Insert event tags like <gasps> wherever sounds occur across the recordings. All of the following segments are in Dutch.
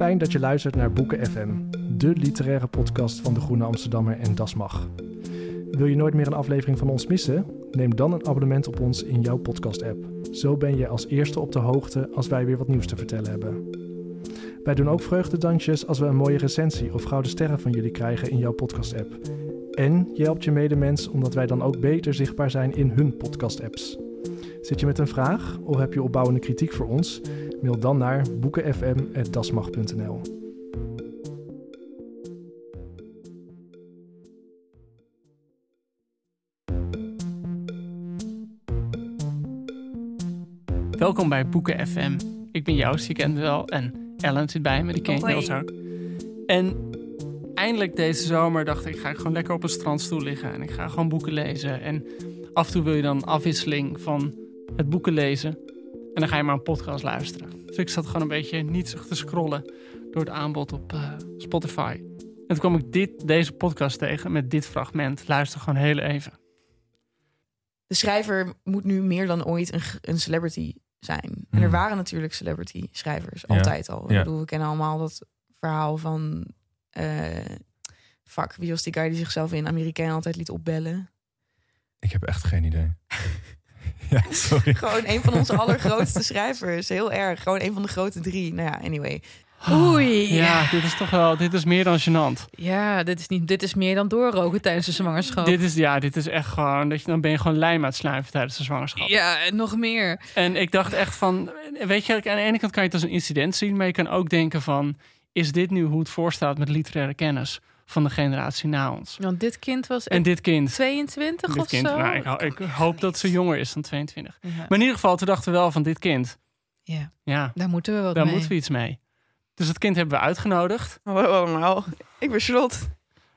Fijn dat je luistert naar Boeken FM, de literaire podcast van de Groene Amsterdammer en Das Mag. Wil je nooit meer een aflevering van ons missen? Neem dan een abonnement op ons in jouw podcast-app. Zo ben je als eerste op de hoogte als wij weer wat nieuws te vertellen hebben. Wij doen ook vreugdedansjes als we een mooie recensie of gouden sterren van jullie krijgen in jouw podcast-app. En je helpt je medemens omdat wij dan ook beter zichtbaar zijn in hun podcast-apps. Zit je met een vraag of heb je opbouwende kritiek voor ons? Mail dan naar boekenfm.dasmag.nl. Welkom bij Boeken FM. Ik ben Joost, je kent me wel. En Ellen zit bij me, die ken ook. En eindelijk deze zomer dacht ik, ga ik gewoon lekker op een strandstoel liggen. En ik ga gewoon boeken lezen. En af en toe wil je dan afwisseling van het boeken lezen. En dan ga je maar een podcast luisteren. Dus ik zat gewoon een beetje nietsig te scrollen door het aanbod op eh, Spotify. En toen kwam ik dit, deze podcast tegen met dit fragment. Luister gewoon heel even. de schrijver moet nu meer dan ooit een, een celebrity zijn. En er Hmm. waren natuurlijk celebrity schrijvers, Ja. altijd al. Ik Ja. bedoel, we kennen allemaal dat verhaal van... eh fuck, wie was die guy die zichzelf in Amerikaan altijd liet opbellen? Ik heb echt geen idee. <laughs> <laughs> ja, sorry. Gewoon een van onze allergrootste schrijvers. Heel erg. Gewoon een van de grote drie. Nou ja, anyway. Oei. Ja, dit is toch wel, dit is meer dan gênant. Ja, dit is, niet, dit is meer dan doorroken tijdens de zwangerschap. Dit is, ja, dit is echt gewoon, dat je, dan ben je gewoon lijm aan het tijdens de zwangerschap. Ja, en nog meer. En ik dacht echt van, weet je, aan de ene kant kan je het als een incident zien, maar je kan ook denken van, is dit nu hoe het voorstaat met literaire kennis van de generatie na ons? Want dit kind was En dit kind, 22 dit of kind zo. nou, ik, ho- ik hoop dat ze jonger is dan 22. Ja. Maar in ieder geval, toen dachten we wel van dit kind, ja, ja, daar moeten we wat daar mee. moeten we iets mee. Dus dat kind hebben we uitgenodigd. <laughs> Hallo allemaal. Ik ben Charlotte.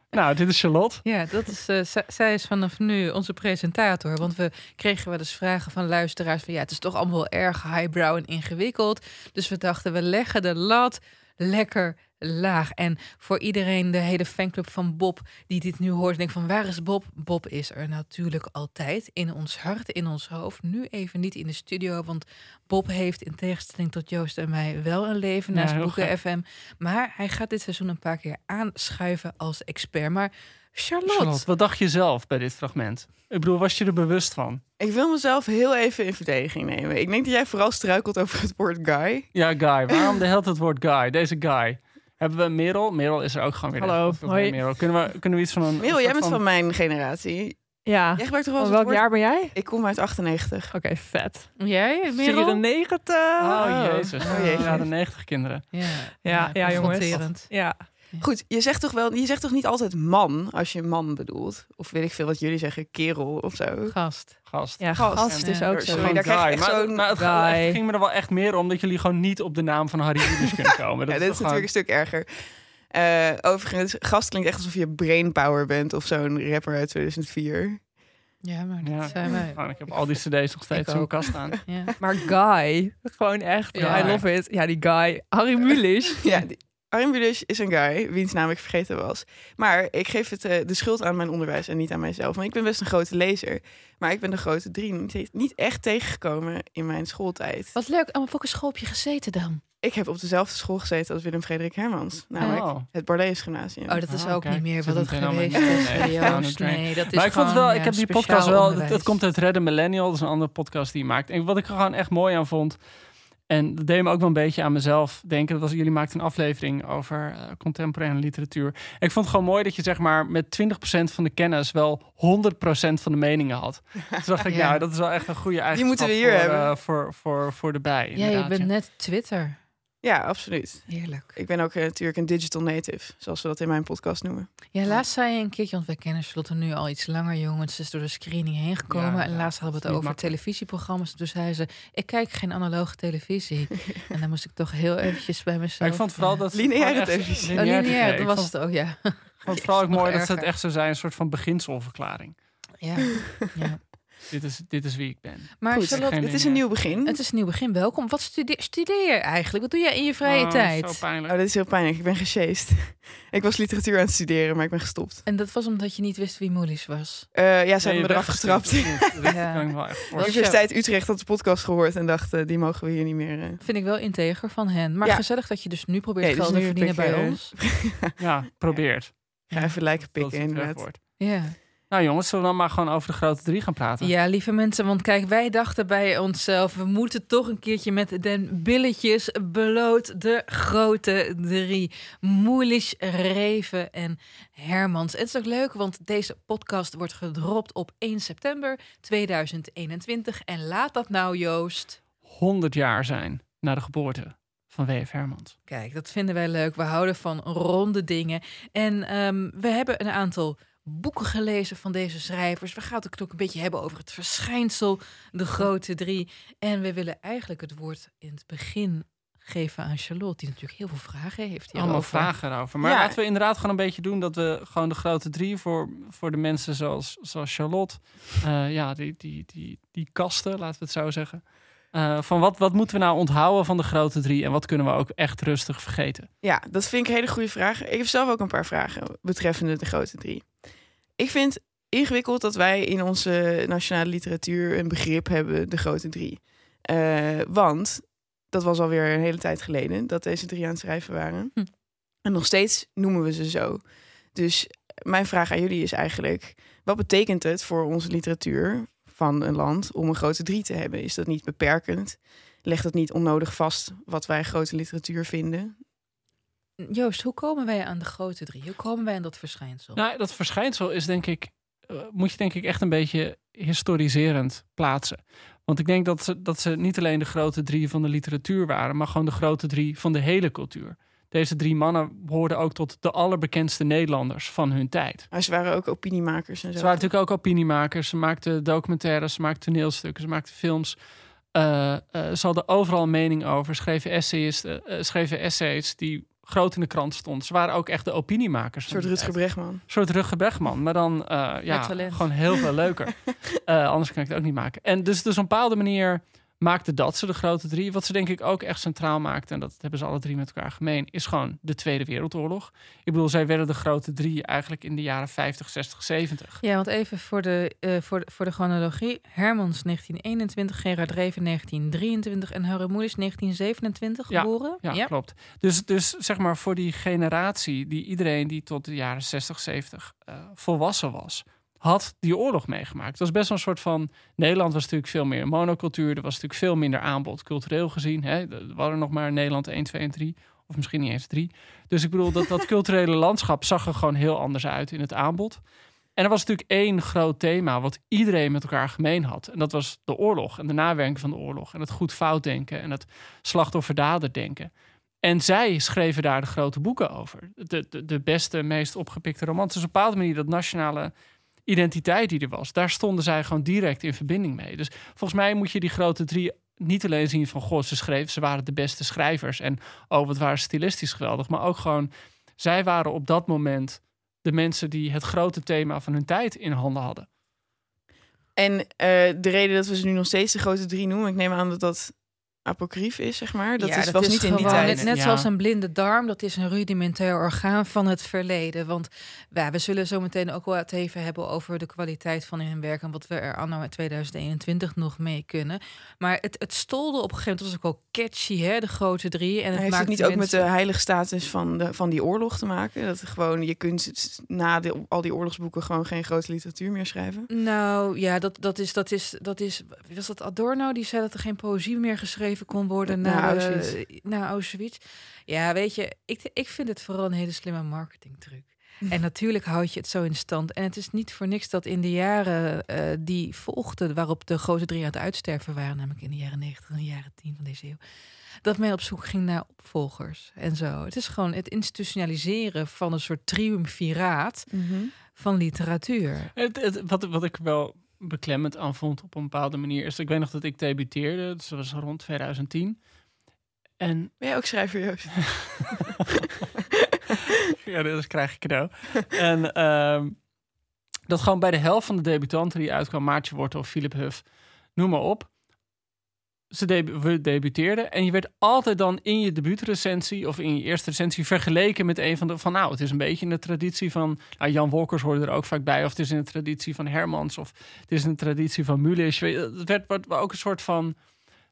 Nou, dit is Charlotte. Ja, dat is, eh, z- zij is vanaf nu onze presentator. Want we kregen wel eens vragen van luisteraars van... ja, het is toch allemaal wel erg highbrow en ingewikkeld. Dus we dachten, we leggen de lat lekker laag. En voor iedereen, de hele fanclub van Bob die dit nu hoort... denkt van, waar is Bob? Bob is er natuurlijk altijd in ons hart, in ons hoofd. Nu even niet in de studio, want Bob heeft in tegenstelling tot Joost en mij... wel een leven naast Boeken. FM. Maar hij gaat dit seizoen een paar keer aanschuiven als expert. Maar Charlotte, Charlotte, wat dacht je zelf bij dit fragment? Ik bedoel, was je er bewust van? Ik wil mezelf heel even in verdediging nemen. Ik denk dat jij vooral struikelt over het woord guy. Ja, Guy. Waarom de hele het woord Guy? Deze Guy. Hebben we Merel? Merel is er ook gewoon weer. Hallo, hoi. Merel. Kunnen we, kunnen we iets van een... Merel, jij bent van mijn generatie. Ja. Jij gebruikt toch wel welk woord... jaar ben jij? Ik kom uit 98. Oké, vet. jij, Merel? 94. Oh, jezus. Oh, jezus. Ja, de 90 kinderen. Ja, Ja, ja, jongens. confronterend. Ja. Goed, je zegt toch wel, je zegt toch niet altijd man als je man bedoelt? Of weet ik veel wat jullie zeggen, kerel of zo. Gast. Gast. Ja, Gast. gast is ook Sorry, zo. Gewoon daar krijg je Guy. echt maar, zo'n maar het, guy. ging me er wel echt meer om dat jullie gewoon niet op de naam van Harry Julius kunnen <laughs> komen. Ja, Dat dit is natuurlijk een stuk erger. Eh, overigens, gast klinkt echt alsof je brainpower bent of zo'n rapper uit 2004. Ja, maar dat Ja. zijn wij. gewoon- ik heb al die cd's nog steeds Ik in mijn kast staan. Ja. Maar Guy, gewoon echt, Ja. I love it. Ja, die Guy, Harry Mulisch. Ja, die- Arjen is een guy wiens naam ik vergeten was. Maar ik geef het eh, de schuld aan mijn onderwijs en niet aan mijzelf. Want ik ben best een grote lezer. Maar ik ben de grote drie niet, echt tegengekomen in mijn schooltijd. Wat leuk. En op welke school heb je gezeten dan? Ik heb op dezelfde school gezeten als Willem Frederik Hermans. Namelijk Oh. het Bordees Gymnasium. Oh, dat is Ah, ook kijk, niet meer wat het geweest is. nee, drain. Nee, dat is Maar ik vond wel, ja, ik heb die podcast wel, het komt uit Redden Millennial, dat is een andere podcast die hij maakt. En wat ik er gewoon echt mooi aan vond, en dat deed me ook wel een beetje aan mezelf denken, dat was, jullie maakten een aflevering over eh, contemporaire literatuur. En ik vond het gewoon mooi dat je zeg maar met 20% van de kennis wel 100% van de meningen had. <laughs> Dus dacht ik, Ja. ja, dat is wel echt een goede eigenschap moeten we hier voor, hebben. eh, voor, voor, voor de bij. Ja, je bent net Twitter. Ja, absoluut. Heerlijk. Ik ben ook eh, natuurlijk een digital native, zoals we dat in mijn podcast noemen. Ja, laatst zei je een keertje, want wij kennen Charlotte nu al iets langer, jongens. Ze is door de screening heen gekomen. Ja, en laatst hadden we het over makkelijk. televisieprogramma's. Toen zei ze, ik kijk geen analoge televisie. <laughs> en dan moest ik toch heel eventjes bij mezelf... Maar ik vond vooral ja. dat... Lineaire echt- televisie. Oh, lineair dat was vond- het ook, ja. Ik vond het <laughs> vooral ook mooi dat ze het echt zo zijn. Een soort van beginselverklaring. ja. <laughs> ja. Dit is, dit is wie ik ben. Maar Goed, Charlotte, Het is een nieuw begin. het is een nieuw begin. Welkom. Wat studeer, studeer je eigenlijk? Wat doe jij in je vrije Oh, tijd? Zo pijnlijk. Oh, dit is heel pijnlijk. Ik ben gesjeest. <laughs> ik was literatuur aan het studeren, maar ik ben gestopt. En dat was omdat je niet wist wie Moelis was. Eh, ja, ze Nee, hebben me eraf gestrapt. Dat <laughs> Ja. kan ik wel echt De. Universiteit Utrecht had de podcast gehoord en dacht, eh, die mogen we hier niet meer. eh. Vind ik wel integer van hen. Maar Ja. gezellig dat je dus nu probeert Nee, dus geld te verdienen bij ons. <laughs> Ja, probeert. Ga even lijken Dat pikken inderdaad. Ja. Nou jongens, zullen we dan maar gewoon over de grote drie gaan praten? ja, lieve mensen. Want kijk, wij dachten bij onszelf... we moeten toch een keertje met den billetjes bloot de grote drie. Moelisch, Reven en Hermans. En het is ook leuk, want deze podcast wordt gedropt op 1 september 2021. En laat dat nou, Joost... 100 jaar zijn na de geboorte van W.F. Hermans. Kijk, dat vinden wij leuk. We houden van ronde dingen. En ehm, we hebben een aantal boeken gelezen van deze schrijvers. We gaan het ook een beetje hebben over het verschijnsel, de grote drie. En we willen eigenlijk het woord in het begin geven aan Charlotte, die natuurlijk heel veel vragen heeft. Allemaal vragen erover. Maar Ja. laten we inderdaad gewoon een beetje doen dat we gewoon de grote drie voor, voor de mensen zoals, zoals Charlotte, eh, ja, die, die, die, die kasten, laten we het zo zeggen. Eh, van wat, wat moeten we nou onthouden van de grote drie en wat kunnen we ook echt rustig vergeten? Ja, dat vind ik een hele goede vraag. Ik heb zelf ook een paar vragen betreffende de grote drie. Ik vind ingewikkeld dat wij in onze nationale literatuur een begrip hebben, de grote drie. Eh, want dat was alweer een hele tijd geleden dat deze drie aan het schrijven waren. Hm. En nog steeds noemen we ze zo. Dus mijn vraag aan jullie is eigenlijk: wat betekent het voor onze literatuur van een land om een grote drie te hebben? Is dat niet beperkend? Legt het niet onnodig vast wat wij grote literatuur vinden? Joost, hoe komen wij aan de grote drie? Hoe komen wij aan dat verschijnsel? Nou, dat verschijnsel is denk ik, eh, moet je denk ik echt een beetje historiserend plaatsen. Want ik denk dat ze, dat ze niet alleen de grote drie van de literatuur waren, maar gewoon de grote drie van de hele cultuur. Deze drie mannen hoorden ook tot de allerbekendste Nederlanders van hun tijd. Maar ze waren ook opiniemakers en zo. Ze waren natuurlijk ook opiniemakers. Ze maakten documentaires, ze maakten toneelstukken, ze maakten films. Eh, eh, ze hadden overal een mening over. Schreven essays, eh, eh, schreven essays die groot in de krant stonden. Ze waren ook echt de opiniemakers. Een soort Rutger. Bregman. Een soort Rutger Bregman, maar dan eh, ja, gewoon heel veel leuker. <laughs> Eh, anders kan ik het ook niet maken. En dus, dus op een bepaalde manier maakte dat ze de grote drie. Wat ze denk ik ook echt centraal maakte, en dat hebben ze alle drie met elkaar gemeen, is gewoon de Tweede Wereldoorlog. Ik bedoel, zij werden de grote drie eigenlijk in de jaren 50, 60, 70. Ja, want even voor de, eh, voor de, voor de chronologie. Hermans 1921, Gerard Reven 1923 en Harry Moelis 1927 Ja, geboren. Ja, klopt. Dus, dus zeg maar voor die generatie, die iedereen die tot de jaren 60, 70 eh, volwassen was, had die oorlog meegemaakt. Het was best wel een soort van. Nederland was natuurlijk veel meer monocultuur. Er was natuurlijk veel minder aanbod cultureel gezien. Hè. Er waren nog maar Nederland 1, 2 en 3. Of misschien niet eens 3. Dus ik bedoel, dat, dat culturele landschap zag er gewoon heel anders uit in het aanbod. En er was natuurlijk één groot thema wat iedereen met elkaar gemeen had. En dat was de oorlog en de nawerking van de oorlog. En het goed-fout denken en het slachtoffer-dader denken. En zij schreven daar de grote boeken over. De, de, de beste, meest opgepikte romans. Dus op een bepaalde manier dat nationale identiteit die er was, daar stonden zij gewoon direct in verbinding mee. Dus volgens mij moet je die grote drie niet alleen zien van god, ze schreven, ze waren de beste schrijvers en oh, wat waren stilistisch geweldig, maar ook gewoon zij waren op dat moment de mensen die het grote thema van hun tijd in handen hadden. En eh, de reden dat we ze nu nog steeds de grote drie noemen, ik neem aan dat dat apocrief is, zeg maar. Dat ja, is, dat was is niet in die tijd. Net, net Ja. zoals een blinde darm, dat is een rudimentair orgaan van het verleden. Want ja, we zullen zo meteen ook wel het even hebben over de kwaliteit van hun werk en wat we er anno 2021 nog mee kunnen. Maar het, het stolde op een gegeven moment, was ook wel catchy, hè, de grote drie. En het Heeft het niet ook met de heilige status van, de, van die oorlog te maken? Dat gewoon, je kunt na de, al die oorlogsboeken gewoon geen grote literatuur meer schrijven? Nou ja, dat, dat, is, dat, is, dat is. Was dat Adorno die zei dat er geen poëzie meer geschreven kon worden Na na, Auschwitz. De, na Auschwitz? Ja, weet je, ik, ik vind het vooral een hele slimme marketingtruc. En natuurlijk houd je het zo in stand. En het is niet voor niks dat in de jaren eh, die volgden, waarop de grote drie aan het uitsterven waren, namelijk in de jaren 90 en de jaren 10 van deze eeuw, dat men op zoek ging naar opvolgers en zo. Het is gewoon het institutionaliseren van een soort triumviraat van literatuur. Het, het- wat, wat ik wel beklemmend aan vond op een bepaalde manier is... Ik weet nog dat ik debuteerde, dus dat was rond 2010. En Ben jij ook schrijver, Joost? <laughs> ja, dat krijg ik cadeau. en ehm, dat gewoon bij de helft van de debutanten die uitkwam... Maartje Wortel of Philip Huff, noem maar op. Ze debuteerden en je werd altijd dan in je debuutrecensie... of in je eerste recensie vergeleken met een van de... van nou, het is een beetje in de traditie van... Nou, Jan Wolkers hoorde er ook vaak bij... of het is in de traditie van Hermans... of het is in de traditie van Mulisch. Het werd, werd ook een soort van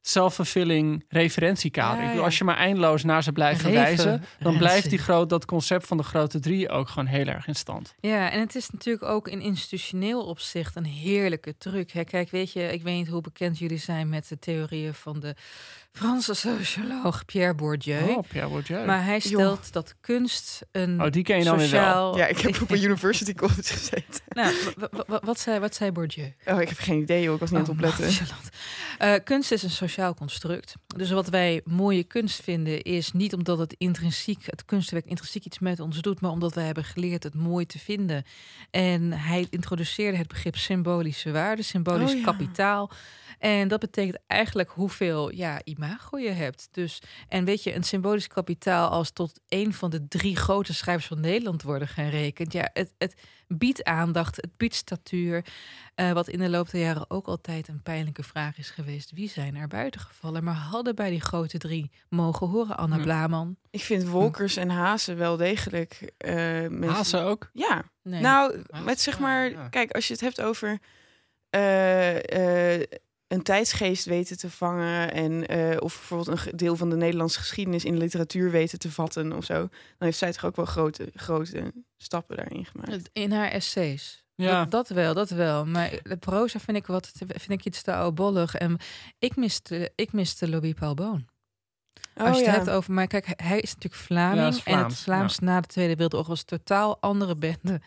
self-fulfilling referentiekader. Ja, Ik bedoel, ja. als je maar eindeloos naar ze blijft Reven- wijzen... dan blijft die groot, dat concept van de grote drie ook gewoon heel erg in stand. Ja, en het is natuurlijk ook in institutioneel opzicht een heerlijke truc. Hè? Kijk, weet je, ik weet niet hoe bekend jullie zijn met de theorieën van de Franse socioloog Pierre Bourdieu. Oh, Pierre Bourdieu. Maar hij stelt dat kunst een Oh, die ken je dan weer wel. Ja, ik heb op een <laughs> university college gezeten. Nou, wa- wa- wa- wat, zei, wat zei Bourdieu? Oh, ik heb geen idee, joh. Ik was niet aan het Oh, opletten. Eh, kunst is een sociaal construct. Dus wat wij mooie kunst vinden is niet omdat het intrinsiek, het kunstwerk intrinsiek iets met ons doet, maar omdat wij hebben geleerd het mooi te vinden. En hij introduceerde het begrip symbolische waarde, symbolisch Oh, ja. kapitaal. En dat betekent eigenlijk hoeveel ja, imago je hebt. Dus, en weet je, een symbolisch kapitaal als tot een van de drie grote schrijvers van Nederland worden gerekend. Ja, het, het biedt aandacht, het biedt statuur. Eh, wat in de loop der jaren ook altijd een pijnlijke vraag is geweest. Wie zijn er buiten gevallen, maar hadden bij die grote drie mogen horen? Anna Hm. Blaman? Ik vind Wolkers en Hazen wel degelijk eh mensen... Hazen ook? Ja. Nee. Nou, met zeg maar... ja. Kijk, als je het hebt over... eh, eh, een tijdsgeest weten te vangen... en eh, of bijvoorbeeld een deel van de Nederlandse geschiedenis... in literatuur weten te vatten of zo... dan heeft zij toch ook wel grote, grote stappen daarin gemaakt. in haar essays. Ja. Dat, dat wel, dat wel. Maar de proza vind ik, wat, vind ik iets te oudbollig. En ik miste, ik miste Louis Paul Boon. Oh, Als je het ja. hebt over... Maar kijk, hij is natuurlijk Vlaming. Ja, is en het Vlaams, Vlaams na de Tweede Wereldoorlog was totaal andere bende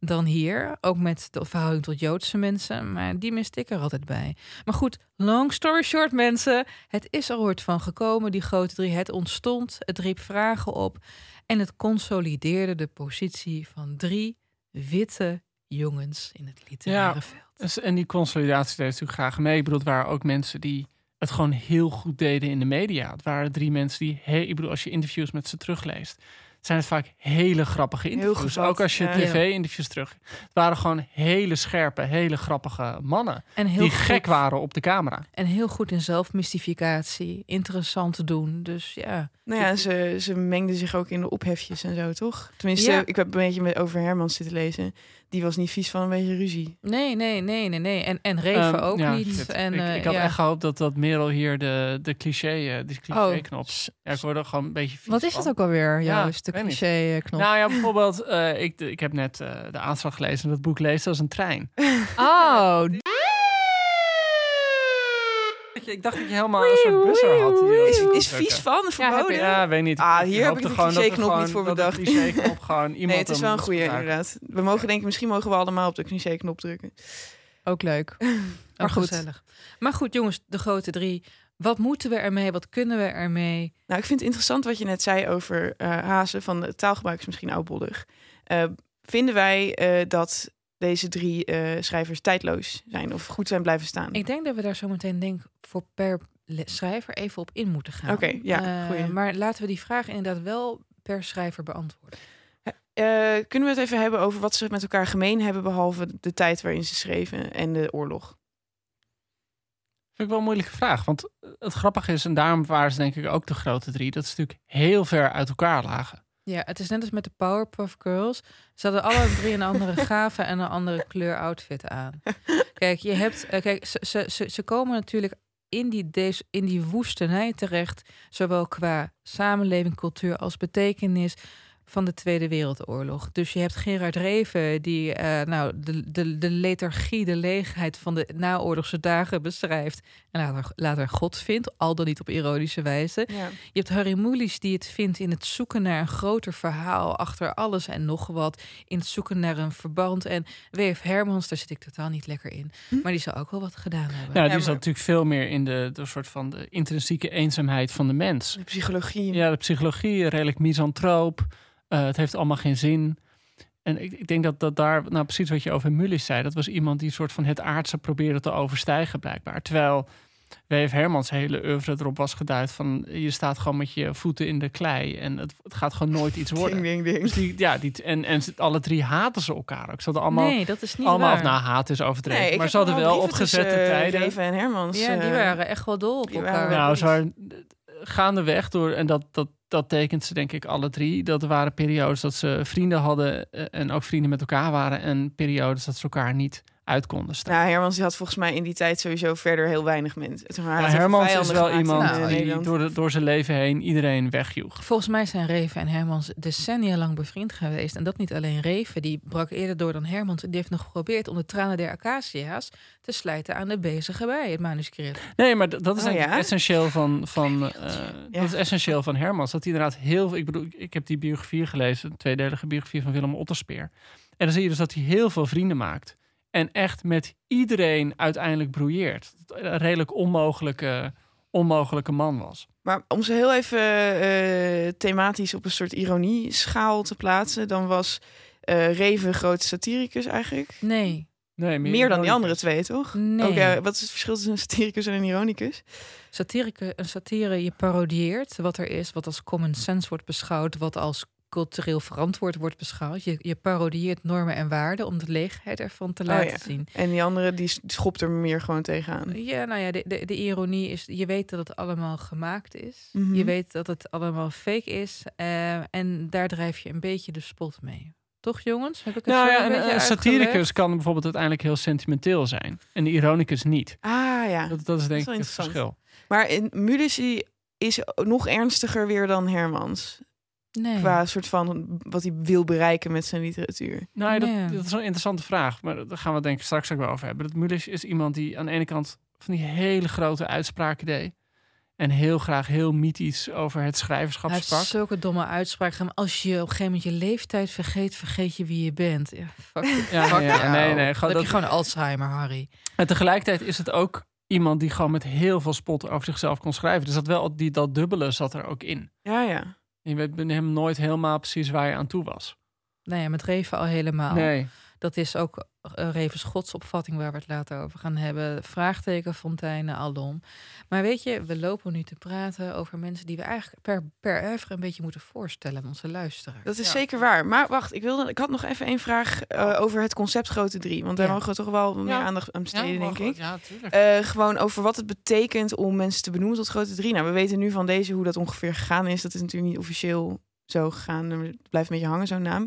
dan hier. Ook met de verhouding tot Joodse mensen. Maar die miste ik er altijd bij. Maar goed, long story short mensen. Het is er ooit van gekomen, die grote drie. Het ontstond, het riep vragen op. En het consolideerde de positie van drie witte jongens in het literaire Ja. veld. Dus- En die consolidatie deed natuurlijk graag mee. Ik bedoel, het waren ook mensen die het gewoon heel goed deden in de media. Het waren drie mensen die, he- ik bedoel, als je interviews met ze terugleest, zijn het vaak hele grappige interviews. gevat, ook als je ja. tv-interviews terug. Het waren gewoon hele scherpe, hele grappige mannen En heel die goed- gek waren op de camera. En heel goed in zelfmystificatie. Interessant te doen. Dus ja. Nou ja, ze, ze mengde zich ook in de ophefjes en zo, toch? Tenminste, Ja. ik heb een beetje met over Hermans zitten lezen. Die was niet vies van een beetje ruzie. Nee, nee, nee, nee, nee. En, en Reven Ehm, ook ja, niet. En, ik, eh, ik had ja. echt gehoopt dat, dat Merel hier de, de cliché, eh, die cliché-knop. Oh. Ja, ik word er gewoon een beetje vies Wat is van. het ook alweer, Ja, juist, de weet niet. cliché-knop? Nou ja, bijvoorbeeld, eh, ik, ik heb net eh, de aanslag gelezen en dat boek leest als een trein. <laughs> oh, Ik dacht dat je helemaal een soort buzzer had. die Is, vies van, verboden? Ja, weet niet. Ah, hier heb ik de cliché-knop niet voor de bedacht. <laughs> gewoon iemand nee, het is wel een goede inderdaad. We mogen denken, misschien mogen we allemaal op de cliché-knop drukken. ook leuk. <laughs> Maar goed. gezellig. Maar goed, jongens, de grote drie. Wat moeten we ermee? Wat kunnen we ermee? Nou, ik vind het interessant wat je net zei over eh Hazen. Van het taalgebruik is misschien oudbollig. Eh, vinden wij eh, dat deze drie eh, schrijvers tijdloos zijn of goed zijn blijven staan? Ik denk dat we daar zo meteen denk voor per schrijver even op in moeten gaan. Oké, ja, Eh, maar laten we die vraag inderdaad wel per schrijver beantwoorden. Eh, kunnen we het even hebben over wat ze met elkaar gemeen hebben, behalve de tijd waarin ze schreven en de oorlog? Vind ik wel een moeilijke vraag. Want het grappige is, en daarom waren ze denk ik ook de grote drie, dat ze natuurlijk heel ver uit elkaar lagen. Ja, het is net als met de Powerpuff Girls. Ze hadden alle drie een andere <laughs> gave en een andere kleur outfit aan. Kijk, je hebt, eh, kijk, ze, ze, ze, ze komen natuurlijk in die, deze, in die woestenij terecht, zowel qua samenleving, cultuur als betekenis. Van de Tweede Wereldoorlog. Dus je hebt Gerard Reven, die eh, nou, de, de, de lethargie, de leegheid van de naoorlogse dagen beschrijft. En later, later God vindt, al dan niet op ironische wijze. Ja. Je hebt Harry Mulisch die het vindt in het zoeken naar een groter verhaal achter alles en nog wat. In het zoeken naar een verband. En W.F. Hermans, daar zit ik totaal niet lekker in. Maar die zal ook wel wat gedaan hebben. Ja, die maar- zat natuurlijk veel meer in de, de soort van de intrinsieke eenzaamheid van de mens. De psychologie. Ja, de psychologie, redelijk misantroop. Eh, het heeft allemaal geen zin. En ik, ik denk dat, dat daar, nou precies wat je over Mullis zei, dat was iemand die soort van het aardse probeerde te overstijgen, blijkbaar. Terwijl W.F. Hermans hele oeuvre erop was geduid van je staat gewoon met je voeten in de klei en het, het gaat gewoon nooit iets worden. Ding, ding, Dus ding. die, ja, die, en, en ze- alle drie haten ze elkaar ook. Ze hadden allemaal, nee, dat is niet allemaal waar. of nou haat is overdreven, Nee, ik maar ze hadden wel opgezette tussen, eh, tijden. Reven en Hermans. ja, die eh, waren echt wel dol op die elkaar. waren- Nou, ze waren gaandeweg door, en dat, dat, dat tekent ze denk ik alle drie. Dat er waren periodes dat ze vrienden hadden eh, en ook vrienden met elkaar waren. En periodes dat ze elkaar niet uit konden staan. Nou, Hermans die had volgens mij in die tijd sowieso verder heel weinig mensen. Maar, Hermans is wel iemand eh, die door, de, door zijn leven heen iedereen wegjoeg. Volgens mij zijn Reven en Hermans decennia lang bevriend geweest. En dat niet alleen Reven, die brak eerder door dan Hermans. Die heeft nog geprobeerd om de tranen der acacia's te slijten aan de bezige bij, het manuscript. Nee, maar dat is Oh, ja? essentieel van, van, eh, Ja. dat is essentieel van Hermans. Dat hij inderdaad heel veel... Ik bedoel, ik heb die biografie gelezen, een tweedelige biografie van Willem Otterspeer. En dan zie je dus dat hij heel veel vrienden maakt. En echt met iedereen uiteindelijk broeieert. Een redelijk onmogelijke, onmogelijke man was. Maar om ze heel even eh, thematisch op een soort ironie-schaal te plaatsen, dan was eh Reven groot satiricus eigenlijk. Nee, Nee, Meer dan die andere twee, toch? nee. Eh, wat is het verschil tussen een satiricus en een ironicus? Satirica, een satire, je parodieert wat er is, wat als common sense wordt beschouwd, wat als cultureel verantwoord wordt beschouwd. Je, je parodieert normen en waarden om de leegheid ervan te Oh, laten ja. zien. En die andere, die schopt er meer gewoon tegenaan. Ja, nou ja, de, de, de ironie is, je weet dat het allemaal gemaakt is. Mhm. Je weet dat het allemaal fake is. eh, en daar drijf je een beetje de spot mee. Toch jongens? Heb ik het Nou zo ja, een satiricus kan bijvoorbeeld uiteindelijk heel sentimenteel zijn. En de ironicus niet. Ah ja. Dat, dat is denk ik het verschil. Maar in Mulici is nog ernstiger weer dan Hermans. Nee. Qua soort van wat hij wil bereiken met zijn literatuur. Nou, ja, dat, Nee. dat is een interessante vraag. Maar daar gaan we het denk ik straks ook wel over hebben. Dat Mulisch is iemand die aan de ene kant van die hele grote uitspraken deed. En heel graag heel mythisch over het schrijverschap sprak. zulke domme uitspraken. Als je op een gegeven moment je leeftijd vergeet, vergeet je wie je bent. Ja, fuck, Ja, fuck ja, jou. nee, nee, Dan gewoon heb je dat- gewoon Alzheimer, Harry. En tegelijkertijd is het ook iemand die gewoon met heel veel spot over zichzelf kon schrijven. Dus dat wel die, dat dubbele zat er ook in. Ja, ja. Je weet bij hem nooit helemaal precies waar je aan toe was. Ja, met Reven al helemaal. Nee. Dat is ook uh, Revens godsopvatting waar we het later over gaan hebben. Vraagteken, fonteinen, alom. Maar weet je, we lopen nu te praten over mensen die we eigenlijk per, per oeuvre een beetje moeten voorstellen aan onze luisteraars. Dat is Ja. zeker waar. Maar wacht, ik, wilde, ik had nog even één vraag eh, over het concept Grote Drie. Want daar Ja. mogen we toch wel meer Ja. aandacht aan besteden, denk ik. Eh, gewoon over wat het betekent om mensen te benoemen tot grote drie. Nou, we weten nu van deze hoe dat ongeveer gegaan is. Dat is natuurlijk niet officieel zo gegaan. Het blijft een beetje hangen, zo'n naam.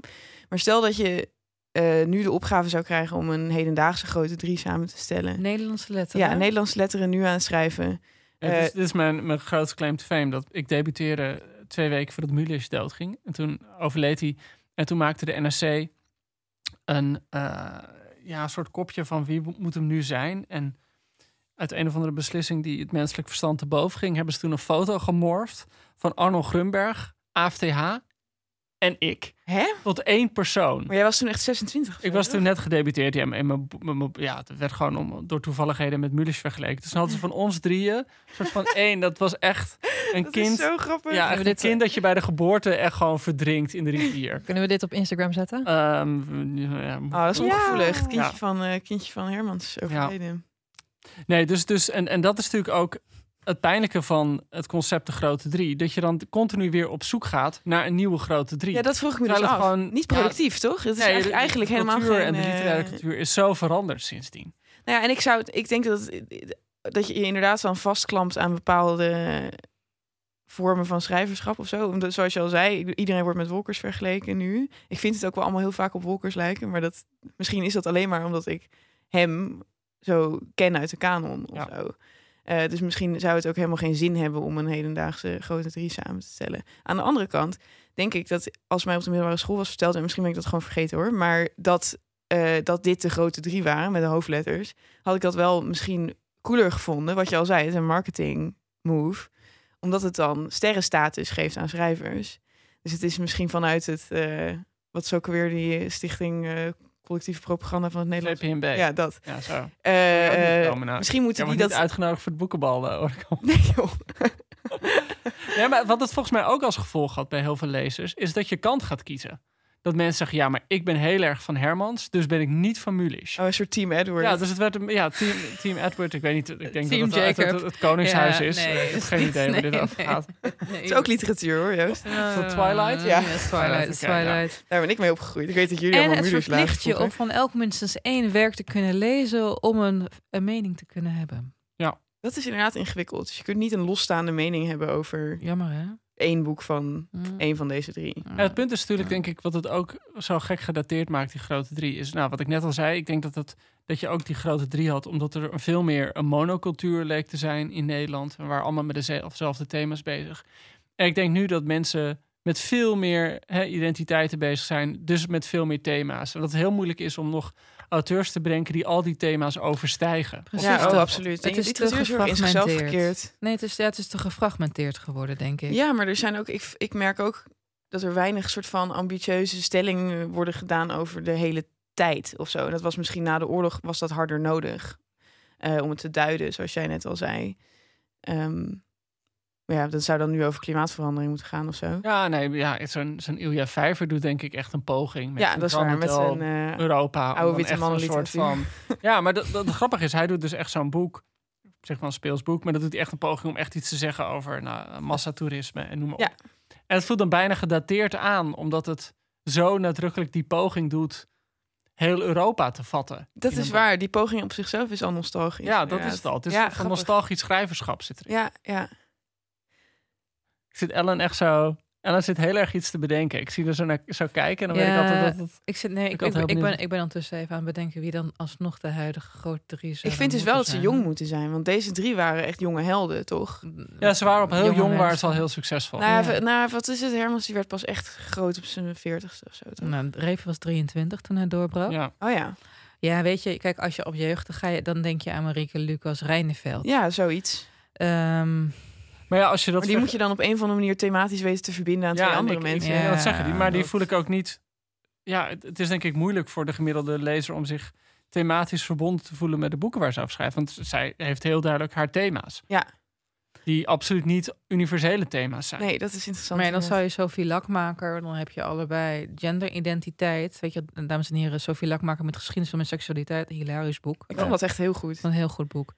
Maar stel dat je eh, nu de opgave zou krijgen om een hedendaagse grote drie samen te stellen. Nederlandse letteren. Ja, Nederlandse letteren nu aan het schrijven. Ja, dit, is, Eh, dit is mijn, mijn grootste claim to fame. Dat ik debuteerde twee weken voordat Mulisch doodging. En toen overleed hij. En toen maakte de NRC een eh, ja, een soort kopje van wie moet hem nu zijn. En uit een of andere beslissing die het menselijk verstand te boven ging... hebben ze toen een foto gemorfd van Arnold Grunberg, AFTH en ik. Hè? Tot één persoon. Maar jij was toen echt 26 of Ik was toen net gedebuteerd. Ja, en mijn, mijn- mijn- ja, het werd gewoon om, door toevalligheden met Mulisch vergeleken. Dus dan hadden ze van ons drieën, een soort van één, dat was echt <laughs> een Dat kind. is zo grappig. Ja, echt een dit- kind dat je bij de geboorte echt gewoon verdrinkt in de rivier. <laughs> Kunnen we dit op Instagram zetten? Ehm, ja, Oh, dat is ongevoelig. Het kindje, Ja. van, eh, kindje van Hermans is overleden. Nee, dus, dus en, en dat is natuurlijk ook het pijnlijke van het concept de grote drie. Dat je dan continu weer op zoek gaat naar een nieuwe grote drie. Ja, dat vroeg ik me dus af. gewoon- Niet ja, productief, toch? Het is Nee, eigenlijk, de- eigenlijk de helemaal geen... en de eh, literaire cultuur is zo veranderd sindsdien. Nou ja, en ik zou ik denk dat, dat je je inderdaad dan vastklampt aan bepaalde vormen van schrijverschap of zo. Omdat, zoals je al zei, iedereen wordt met Wolkers vergeleken nu. Ik vind het ook wel allemaal heel vaak op Wolkers lijken, maar dat, misschien is dat alleen maar omdat ik hem zo ken uit de kanon of Ja. zo. Eh, dus misschien zou het ook helemaal geen zin hebben om een hedendaagse grote drie samen te stellen. Aan de andere kant denk ik dat als mij op de middelbare school was verteld, en misschien ben ik dat gewoon vergeten hoor, maar dat, eh, dat dit de grote drie waren met de hoofdletters, had ik dat wel misschien cooler gevonden. Wat je al zei, het is een marketing move, omdat het dan sterrenstatus geeft aan schrijvers. Dus het is misschien vanuit het, eh, wat is ook weer die stichting collectieve propaganda van het Nederlands. Ja, dat. Ja, zo. Eh, eh, komen nou. misschien moeten die dat. uitgenodigd voor het boekenbal. eh, hoor. <laughs> Nee, joh. <laughs> Ja, maar wat het volgens mij ook als gevolg had bij heel veel lezers, is dat je kant gaat kiezen. Dat mensen zeggen, ja, maar ik ben heel erg van Hermans, dus ben ik niet van Mulisch. Oh, een soort Team Edward. Ja, dus het werd een ja, team, team Edward. Ik weet niet, ik denk Team dat het het, het Koningshuis Ja, is. nee, ik heb dat geen idee waar niet- dit over nee, gaat. <laughs> Het is ook literatuur hoor, Joost. Is dat Twilight? Ja. Ja, Twilight. ja. Twilight. Daar ben ik mee opgegroeid. Ik weet dat jullie En allemaal het Mulisch lagen verplicht je om van elk minstens één werk te kunnen lezen om een, een mening te kunnen hebben. Dat is inderdaad ingewikkeld. Dus je kunt niet een losstaande mening hebben over Jammer, hè? Één boek van Mm. één van deze drie. Ja, het punt is natuurlijk, denk ik, wat het ook zo gek gedateerd maakt, die grote drie, is, nou, wat ik net al zei, ik denk dat, het, dat je ook die grote drie had, omdat er veel meer een monocultuur leek te zijn in Nederland. Waren allemaal met dezelfde thema's bezig. En ik denk nu dat mensen met veel meer hè, identiteiten bezig zijn, dus met veel meer thema's. En dat het heel moeilijk is om nog auteurs te bedenken die al die thema's overstijgen. Precies. Ja, oh, absoluut. Het is te in zichzelf verkeerd. Nee, het is, ja, het is te gefragmenteerd geworden, denk ik. Ja, maar er zijn ook, ik, ik merk ook dat er weinig soort van ambitieuze stellingen worden gedaan over de hele tijd of zo. En dat was misschien na de oorlog was dat harder nodig eh, om het te duiden, zoals jij net al zei. Ehm, maar ja, dat zou dan nu over klimaatverandering moeten gaan of zo. Ja, nee, ja, zo'n zo'n Ilja Vijver doet denk ik echt een poging. Met Ja, dat is waar. Met zijn eh, Europa. oude witte echt een soort van. Ja, maar dat, grappige is, hij doet dus echt zo'n boek. Zeg maar een speelsboek, maar dat doet hij echt een poging om echt iets te zeggen over nou, massatoerisme en noem maar op. Ja. En het voelt dan bijna gedateerd aan, omdat het zo nadrukkelijk die poging doet heel Europa te vatten. dat is waar. Die poging op zichzelf is al nostalgisch. Ja, dat is het al. Het is Ja, van grappig. nostalgisch schrijverschap zit erin. Ja, ja. Ik zit Ellen echt zo... Ellen zit heel erg iets te bedenken. Ik zie er zo naar zo kijken en dan weet ik Ja, altijd dat het... Ik, zit, nee, Ik ik, had ik, ben, ik ben ondertussen even aan het bedenken wie dan alsnog de huidige grote drie zou Ik vind dus wel dat ze zijn. jong moeten zijn. Want deze drie waren echt jonge helden, toch? Ja, ze waren op heel Jonge jong, waren ze al heel succesvol. Nou, Ja. ja. nou, wat is het? Hermans die werd pas echt groot op zijn veertigste of zo. toch? Nou, Reven was 23 toen hij doorbrak. Ja. Ja. Oh ja. weet je, kijk, als je op jeugd ga je, dan denk je aan Marieke Lucas Reineveld. Ja, zoiets. Ehm, Maar ja, als je dat... Maar die moet je dan op een of andere manier thematisch weten te verbinden aan twee andere ik, mensen. Ik, ja, dat zeggen die, maar die dat- voel ik ook niet. Ja, het, het is denk ik moeilijk voor de gemiddelde lezer om zich thematisch verbonden te voelen met de boeken waar ze over schrijft. Want zij heeft heel duidelijk haar thema's. Ja. Die absoluut niet universele thema's zijn. Nee, dat is interessant. maar ja, dan zou je Sophie Lakmaker, dan heb je allebei genderidentiteit. Weet je, dames en heren, Sophie Lakmaker met geschiedenis van mijn seksualiteit, een hilarisch boek. Ik vond dat echt heel goed. Een heel goed boek.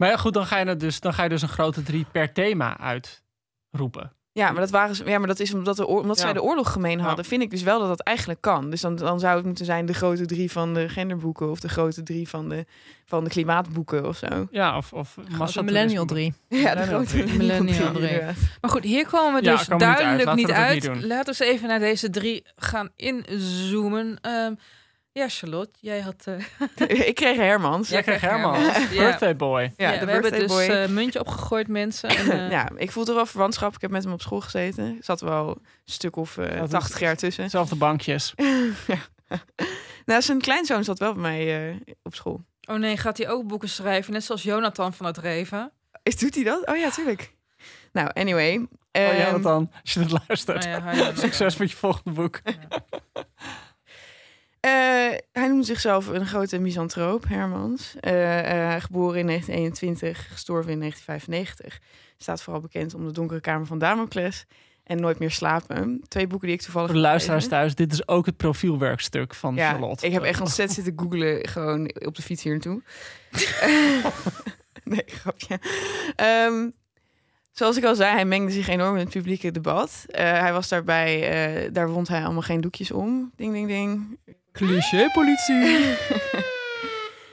Maar ja, goed, dan ga, je het dus, dan ga je dus een grote drie per thema uitroepen. Ja, maar dat, waren ze, ja, maar dat is omdat, de oor- omdat Ja. zij de oorlog gemeen Ja. hadden. Vind ik dus wel dat dat eigenlijk kan. Dus dan, dan zou het moeten zijn de grote drie van de genderboeken. Of de grote drie van de, van de klimaatboeken of zo. Ja, of, of. Millennial 3. Ja, de grote drie. Millennial drie, drie. Maar goed, hier komen we dus niet uit. duidelijk Laten we niet uit. niet doen. Laten we eens even naar deze drie gaan inzoomen. Ehm, ja, Charlotte, jij had... eh, <laughs> ik kreeg Hermans. Jij kreeg Herman. Ja. Birthday boy. Ja, ja, de we hebben dus boy. eh, muntje opgegooid, mensen. En, <laughs> eh, ja, ik voelde wel verwantschap. Ik heb met hem op school gezeten. Er zat wel een stuk of eh, dat is- 80 jaar tussen. Zelfde bankjes. <laughs> nou, zijn kleinzoon zat wel bij mij eh, op school. Oh nee, gaat hij ook boeken schrijven? Net zoals Jonathan van het Reven. Is, doet hij dat? Oh ja, tuurlijk. Nou, anyway. Oh, ehm, jij dat dan, als je het luistert. Oh ja, Succes met je volgende boek. Eh, hij noemt zichzelf een grote misantroop, Hermans. Eh, geboren in 1921, gestorven in 1995. Staat vooral bekend om de donkere kamer van Damocles en Nooit meer slapen. Twee boeken die ik toevallig Voor de luisteraars thuis, dit is ook het profielwerkstuk van Ja, Charlotte. ik heb echt ontzettend zitten googlen gewoon op de fiets hier naartoe. <laughs> nee, grapje. Ehm, zoals ik al zei, hij mengde zich enorm in het publieke debat. Hij was daarbij, daar wond hij allemaal geen doekjes om. Ding, ding, ding. Cliché politie. <laughs>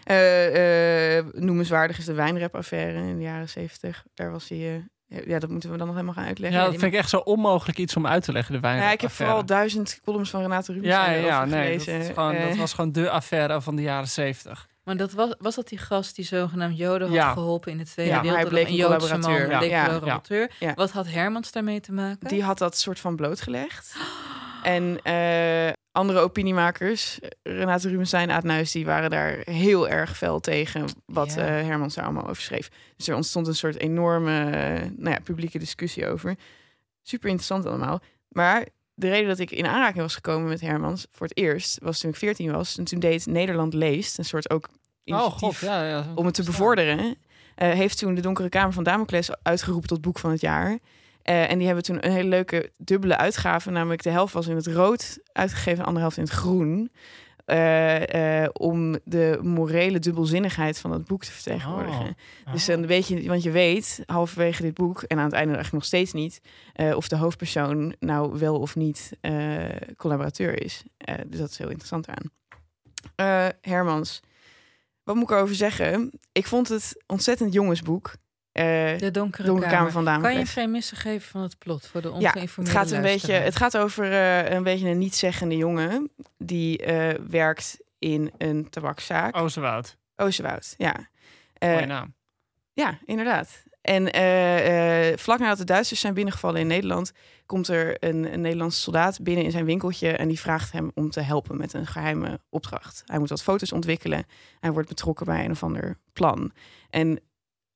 Eh, eh, noemenswaardig is de wijnrap-affaire in de jaren zeventig. Daar was hij... eh, ja, dat moeten we dan nog helemaal gaan uitleggen. Ja, dat vind ik echt zo onmogelijk iets om uit te leggen, de wijn. ja, ik heb vooral duizend columns van Renate Rubens Ja, ja, nee, dat, gewoon, dat was gewoon de affaire van de jaren zeventig. Maar dat was, was dat die gast die zogenaamd Joden had Ja. geholpen in de Tweede Ja, maar hij Wereldoorlog? bleek een Joodse man, bleek Ja. collaborateur. Ja. Wat had Hermans daarmee te maken? Die had dat soort van blootgelegd. <gasps> En eh, andere opiniemakers, Renate Rubenstein, Aad Nuis, die waren daar heel erg fel tegen wat Ja. eh, Hermans daar allemaal over schreef. Dus er ontstond een soort enorme eh, nou ja, publieke discussie over. Super interessant allemaal. Maar de reden dat ik in aanraking was gekomen met Hermans voor het eerst was toen ik 14 was. En toen deed Nederland Leest, een soort ook Oh initiatief god, ja. ja om het te bevorderen, heeft toen de Donkere Kamer van Damocles uitgeroepen tot boek van het jaar. Eh, en die hebben toen een hele leuke dubbele uitgave, namelijk de helft was in het rood uitgegeven, de andere helft in het groen. Eh, eh, om de morele dubbelzinnigheid van het boek te vertegenwoordigen. Oh. Dus dan weet je, want je weet halverwege dit boek en aan het einde eigenlijk nog steeds niet, of de hoofdpersoon nou wel of niet collaborateur is. Dus dat is heel interessant aan. Hermans, wat moet ik erover zeggen? Ik vond het ontzettend jongensboek. Eh de Donkere, Donkere Kamer Kamer. van Kan je geen missen geven van het plot voor de Ja, ongeïnformeerde het gaat een beetje. Het gaat over eh, een beetje een niet-zeggende jongen die eh, werkt in een tabakszaak. Oh, Oosterwoud. Oosterwoud, ja. Eh, Mooie naam. Ja, inderdaad. En eh, eh, vlak nadat de Duitsers zijn binnengevallen in Nederland, komt er een, een Nederlandse soldaat binnen in zijn winkeltje en die vraagt hem om te helpen met een geheime opdracht. Hij moet wat foto's ontwikkelen. Hij wordt betrokken bij een of ander plan. En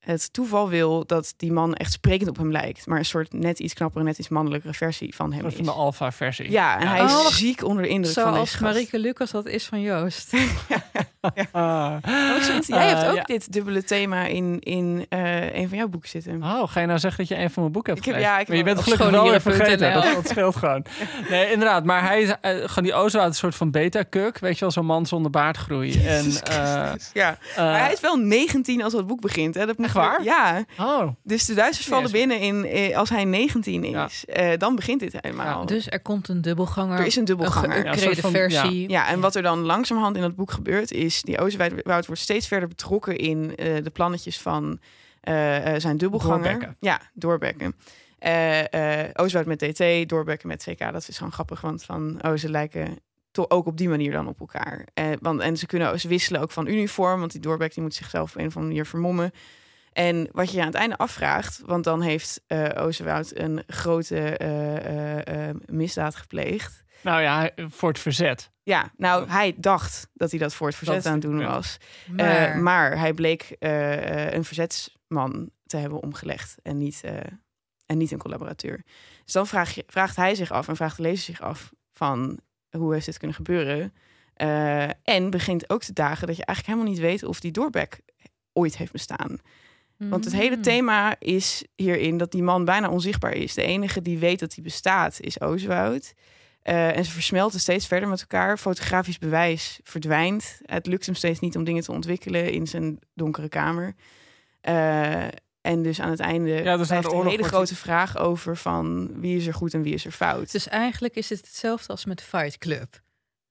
het toeval wil dat die man echt sprekend op hem lijkt, maar een soort net iets knappere, net iets mannelijkere versie van hem Van is. de alfa-versie. Ja, en hij Oh, is wacht. ziek onder de indruk van deze Zoals. Marieke Lucas dat is van Joost. <laughs> <laughs> Ah. Oh, ik zie- Jij hebt Eh, ook ja. dit dubbele thema in, in eh, een van jouw boeken zitten. Oh, ga je nou zeggen dat je een van mijn boeken hebt Ik heb- gelezen? ja, ik maar je bent gelukkig wel weer vergeten. Dat, dat scheelt gewoon. Nee, inderdaad. Maar hij is uh, gewoon die een soort van beta-kuk. Weet je wel, zo'n man zonder baardgroei. En, Jezus eh, ja. Maar hij is wel 19 als dat boek begint. Hè? Dat moet Echt waar? Ja. oh, Dus de Duitsers vallen binnen in, als hij 19 Ja. is. Eh, dan begint dit helemaal. Dus er komt een dubbelganger. er is een dubbelganger. Een Ja, een geüpgrade soort van- versie. Ja, en wat er dan langzamerhand in dat boek gebeurt, is die Oosterwoud wordt steeds verder betrokken in eh, de plannetjes van eh, eh, zijn dubbelganger. Doorbekken. Ja, doorbekken. Oosterwoud met DT, doorbekken met CK. Dat is gewoon grappig, want van, oh, ze lijken toch ook op die manier dan op elkaar. Want, en ze kunnen ze wisselen ook van uniform, want die doorbek die moet zichzelf op een of andere manier vermommen. En wat je aan het einde afvraagt, want dan heeft Oosterwoud een grote misdaad gepleegd. Nou ja, voor het verzet. Ja, nou, hij dacht dat hij dat voor het verzet Dat aan het doen was. Maar, Eh, maar hij bleek eh, een verzetsman te hebben omgelegd en niet, eh, en niet een collaborateur. Dus dan vraag je, vraagt hij zich af en vraagt de lezer zich af van hoe heeft dit kunnen gebeuren? Eh, en begint ook te dagen dat je eigenlijk helemaal niet weet of die doorback ooit heeft bestaan. Want het hele Mm. thema is hierin dat die man bijna onzichtbaar is. De enige die weet dat hij bestaat is Ooswoud. Eh, en ze versmelten steeds verder met elkaar. Fotografisch bewijs verdwijnt. Het lukt hem steeds niet om dingen te ontwikkelen in zijn donkere kamer. Eh, en dus aan het einde Ja, dus blijft een hele grote vraag over van wie is er goed en wie is er fout. Dus eigenlijk is het hetzelfde als met Fight Club.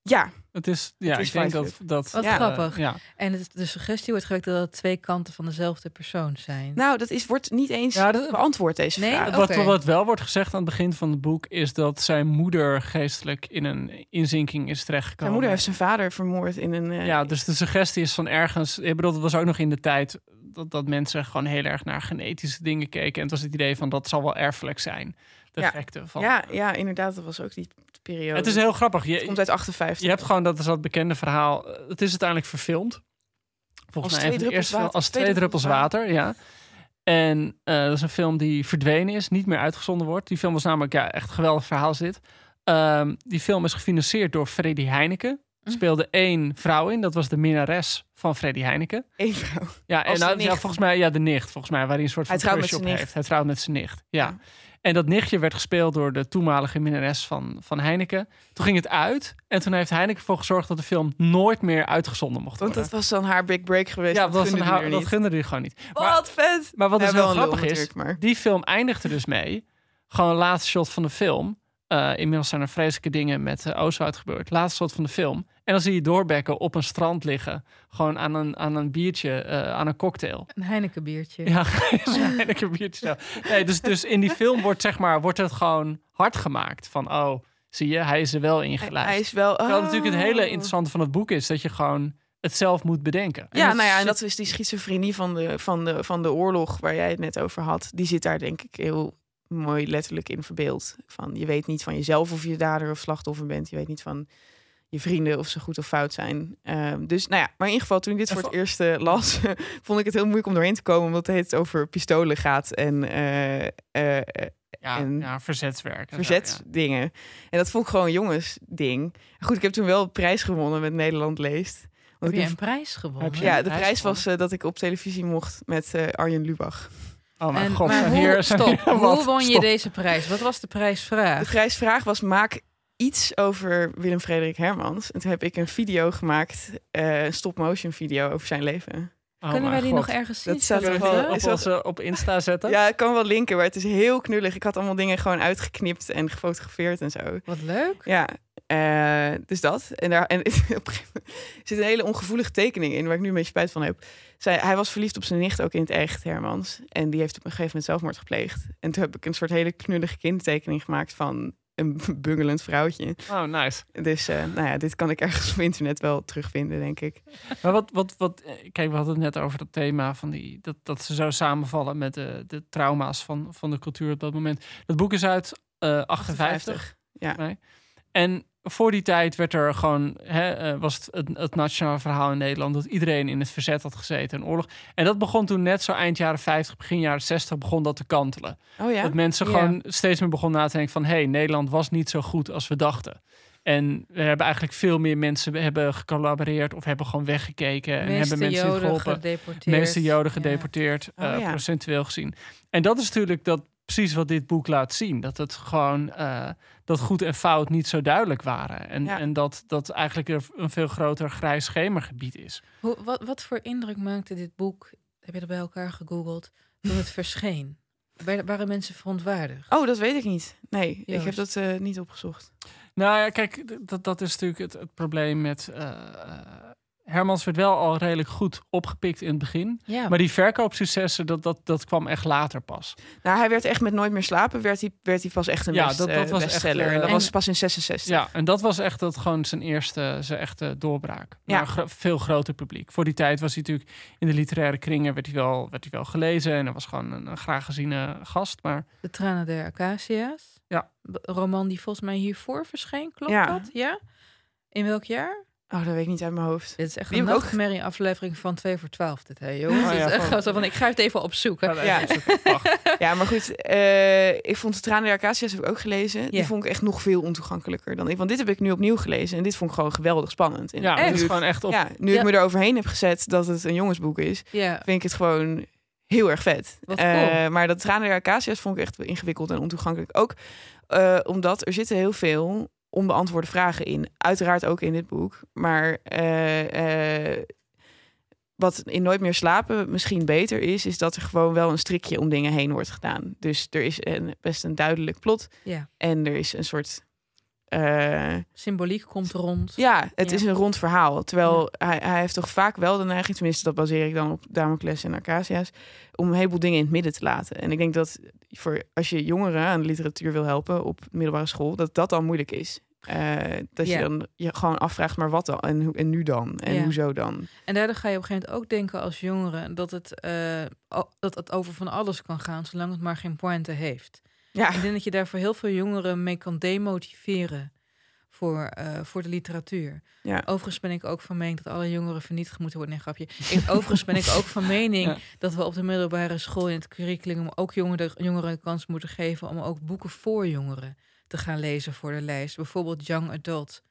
ja, Het is, ja, Het is ik denk dat... dat Wat eh, grappig. Ja. En het, de suggestie wordt gewekt dat het twee kanten van dezelfde persoon zijn. nou dat is, wordt niet eens Ja, dat- beantwoord deze Nee? vraag. Wat, wat wel wordt gezegd aan het begin van het boek... is dat zijn moeder geestelijk in een inzinking is terechtgekomen. Zijn moeder heeft zijn vader vermoord in een... eh, Ja, dus de suggestie is van ergens... Ik bedoel, dat was ook nog in de tijd... Dat, dat mensen gewoon heel erg naar genetische dingen keken. En het was het idee van dat zal wel erfelijk zijn. De Ja. gekte van... ja, ja, inderdaad, dat was ook die periode. Het is heel grappig. Het Je, komt uit 58. je hebt gewoon dat is dat bekende verhaal. eh, Het is uiteindelijk verfilmd. Volgens Als mij water. als twee druppels water. Ja. En eh, dat is een film die verdwenen is, niet meer uitgezonden wordt. Die film was namelijk ja, echt een geweldig verhaal zit. Ehm, die film is gefinancierd door Freddy Heineken. Er speelde één vrouw in, dat was de minnares van Freddy Heineken. Eén vrouw. Ja, en nou, ja, volgens mij, ja, de nicht, volgens mij, waar hij een soort van Hij trouwt crush met op zijn heeft. Hij trouwt met zijn nicht, ja. Ja. En dat nichtje werd gespeeld door de toenmalige minnares van, van Heineken. Toen ging het uit en toen heeft Heineken ervoor gezorgd dat de film nooit meer uitgezonden mocht Want worden. dat was dan haar big break geweest. ja, dat, was die dat gunde hij gewoon niet. Maar, Wat vet! maar wat Ja, dus wel lul grappig is, maar- die film eindigde dus mee. Gewoon laatste shot van de film. Eh, inmiddels zijn er vreselijke dingen met uh, Oostwoud gebeurd. Laatste shot van de film. En dan zie je doorbekken op een strand liggen. Gewoon aan een, aan een biertje, eh, aan een cocktail. Een Heineken biertje. Ja, <laughs> een een biertje. Nee, dus, dus in die film wordt, zeg maar, wordt het gewoon hard gemaakt. Van, oh, zie je, hij is er wel in Hij, geluisterd. hij is wel... Terwijl natuurlijk het hele Oh. interessante van het boek is... dat je gewoon het zelf moet bedenken. Ja, nou ja, en zit- dat is die schizofrenie van de, van, de, van de oorlog waar jij het net over had. Die zit daar denk ik heel mooi letterlijk in verbeeld. Van, je weet niet van jezelf of je dader of slachtoffer bent. Je weet niet van je vrienden of ze goed of fout zijn. Ehm, dus nou ja, maar in ieder geval toen ik dit voor het eerst eh, las... <laughs> vond ik het heel moeilijk om doorheen te komen... omdat het over pistolen gaat en eh, eh, eh, ja, en ja, verzetswerk. verzetsdingen. En dat vond ik gewoon een jongensding. Goed, ik heb toen wel een prijs gewonnen met Nederland Leest. Heb Want je ik een prijs gewonnen? Heb je- ja, de prijs was dat ik op televisie mocht met eh, Arjen Lubach. Oh mijn En, god, maar hoe, hier, stop, hier- <laughs> hoe won je Stop. deze prijs? Wat was de De prijsvraag? prijsvraag was maak iets over Willem Frederik Hermans. En toen heb ik een video gemaakt, eh, een stop-motion video over zijn leven. Oh Kunnen wij die god. nog ergens zien? Dat staat er wel- op, is dat- onze, op Insta zetten? Ja, ik kan wel linken, maar het is heel knullig. Ik had allemaal dingen gewoon uitgeknipt en gefotografeerd en zo. Wat leuk. Ja, eh, dus dat. En, daar, en <laughs> op een gegeven moment zit een hele ongevoelige tekening in, waar ik nu een beetje spijt van heb. Zij, hij was verliefd op zijn nicht, ook in het echt, Hermans. En die heeft op een gegeven moment zelfmoord gepleegd. En toen heb ik een soort hele knullige kindertekening gemaakt van een <laughs> bungelend vrouwtje. Oh, nice. Dus eh, nou ja, dit kan ik ergens op internet wel terugvinden, denk ik. Maar wat, wat, wat, eh, kijk, we hadden het net over dat thema van die, dat, dat ze zo samenvallen met de, de trauma's van, van de cultuur op dat moment. Dat boek is uit eh 58. Ja. Nee. En voor die tijd werd er gewoon, hè, eh, was het, het het nationale verhaal in Nederland dat iedereen in het verzet had gezeten en oorlog. En dat begon toen net zo eind jaren 50, begin jaren 60 begon dat te kantelen. Oh ja? Dat mensen gewoon steeds meer begonnen na te denken van... hé, hey, Nederland was niet zo goed als we dachten. En we hebben eigenlijk veel meer mensen hebben gecollaboreerd... of hebben gewoon weggekeken en meeste hebben mensen Joden geholpen. gedeporteerd. De meeste Joden Ja. gedeporteerd, Oh, eh, ja. procentueel gezien. En dat is natuurlijk dat, precies wat dit boek laat zien. Dat het gewoon... eh, dat goed en fout niet zo duidelijk waren. En, Ja. en dat, dat eigenlijk er een veel groter grijs schemergebied is. Hoe, wat, wat voor indruk maakte dit boek, heb je dat bij elkaar gegoogeld, toen het <laughs> verscheen? Waar- Waren mensen verontwaardigd? Oh, dat weet ik niet. Nee, ik heb dat eh, niet opgezocht. Nou ja, kijk, dat, dat is natuurlijk het, het probleem met... eh, Hermans werd wel al redelijk goed opgepikt in het begin. Ja, Maar die verkoopsuccessen, dat, dat, dat kwam echt later pas. Nou, hij werd echt met Nooit meer slapen, werd hij, werd hij pas echt een Ja, best, dat- dat eh, was echt, bestseller. eh, en dat en- was pas in 66. Ja, en dat was echt dat gewoon zijn eerste, zijn echte doorbraak. Ja. Naar een gro- veel groter publiek. Voor die tijd was hij natuurlijk in de literaire kringen werd hij wel, werd hij wel gelezen. En hij was gewoon een, een graag geziene gast. Maar De Tranen der Acacia's. Ja. B- Roman die volgens mij hiervoor verscheen, klopt Ja. dat? Ja. In welk jaar? Oh, dat weet ik niet uit mijn hoofd. Dit is echt Die een nachtmerrie aflevering van 2 voor 12 dit, hè jongens? Oh Het ja, is echt van- zo van, ik ga het even opzoeken. Ja, <laughs> Ja. maar goed. eh, ik vond de Tranen der Acacia's heb ik ook gelezen. Die vond ik echt nog veel ontoegankelijker dan ik. Want dit heb ik nu opnieuw gelezen. En dit vond ik gewoon geweldig spannend. En Ja, nu het is ik- gewoon echt op. ja, nu Ja. ik me eroverheen heb gezet dat het een jongensboek is, Ja, vind ik het gewoon heel erg vet. Wat Eh, cool. maar dat Tranen der Acacia's vond ik echt ingewikkeld en ontoegankelijk. Ook eh, omdat er zitten heel veel onbeantwoorde vragen in. Uiteraard ook in dit boek. Maar eh, eh, wat in Nooit meer slapen misschien beter is... is dat er gewoon wel een strikje om dingen heen wordt gedaan. Dus er is een, best een duidelijk plot. Ja. En er is een soort... eh, symboliek komt rond. ja, het Ja. is een rond verhaal. Terwijl hij, hij heeft toch vaak wel de neiging, tenminste dat baseer ik dan op Damocles en Acacia's, om een heleboel dingen in het midden te laten. En ik denk dat voor als je jongeren aan de literatuur wil helpen op middelbare school, dat dat dan moeilijk is. Eh, dat Ja. je dan je gewoon afvraagt, maar wat dan? En, en nu dan? En Ja. hoezo dan? En daardoor ga je op een gegeven moment ook denken als jongere dat het, eh, dat het over van alles kan gaan, zolang het maar geen pointe heeft. Ja, Ik denk dat je daar voor heel veel jongeren mee kan demotiveren voor, eh, voor de literatuur. Ja. Overigens ben ik ook van mening dat alle jongeren vernietigd moeten worden. Nee, grapje. Ik, overigens ben ik ook van <laughs> mening Ja. dat we op de middelbare school in het curriculum ook jongeren, jongeren een kans moeten geven om ook boeken voor jongeren te gaan lezen voor de lijst. Bijvoorbeeld young adult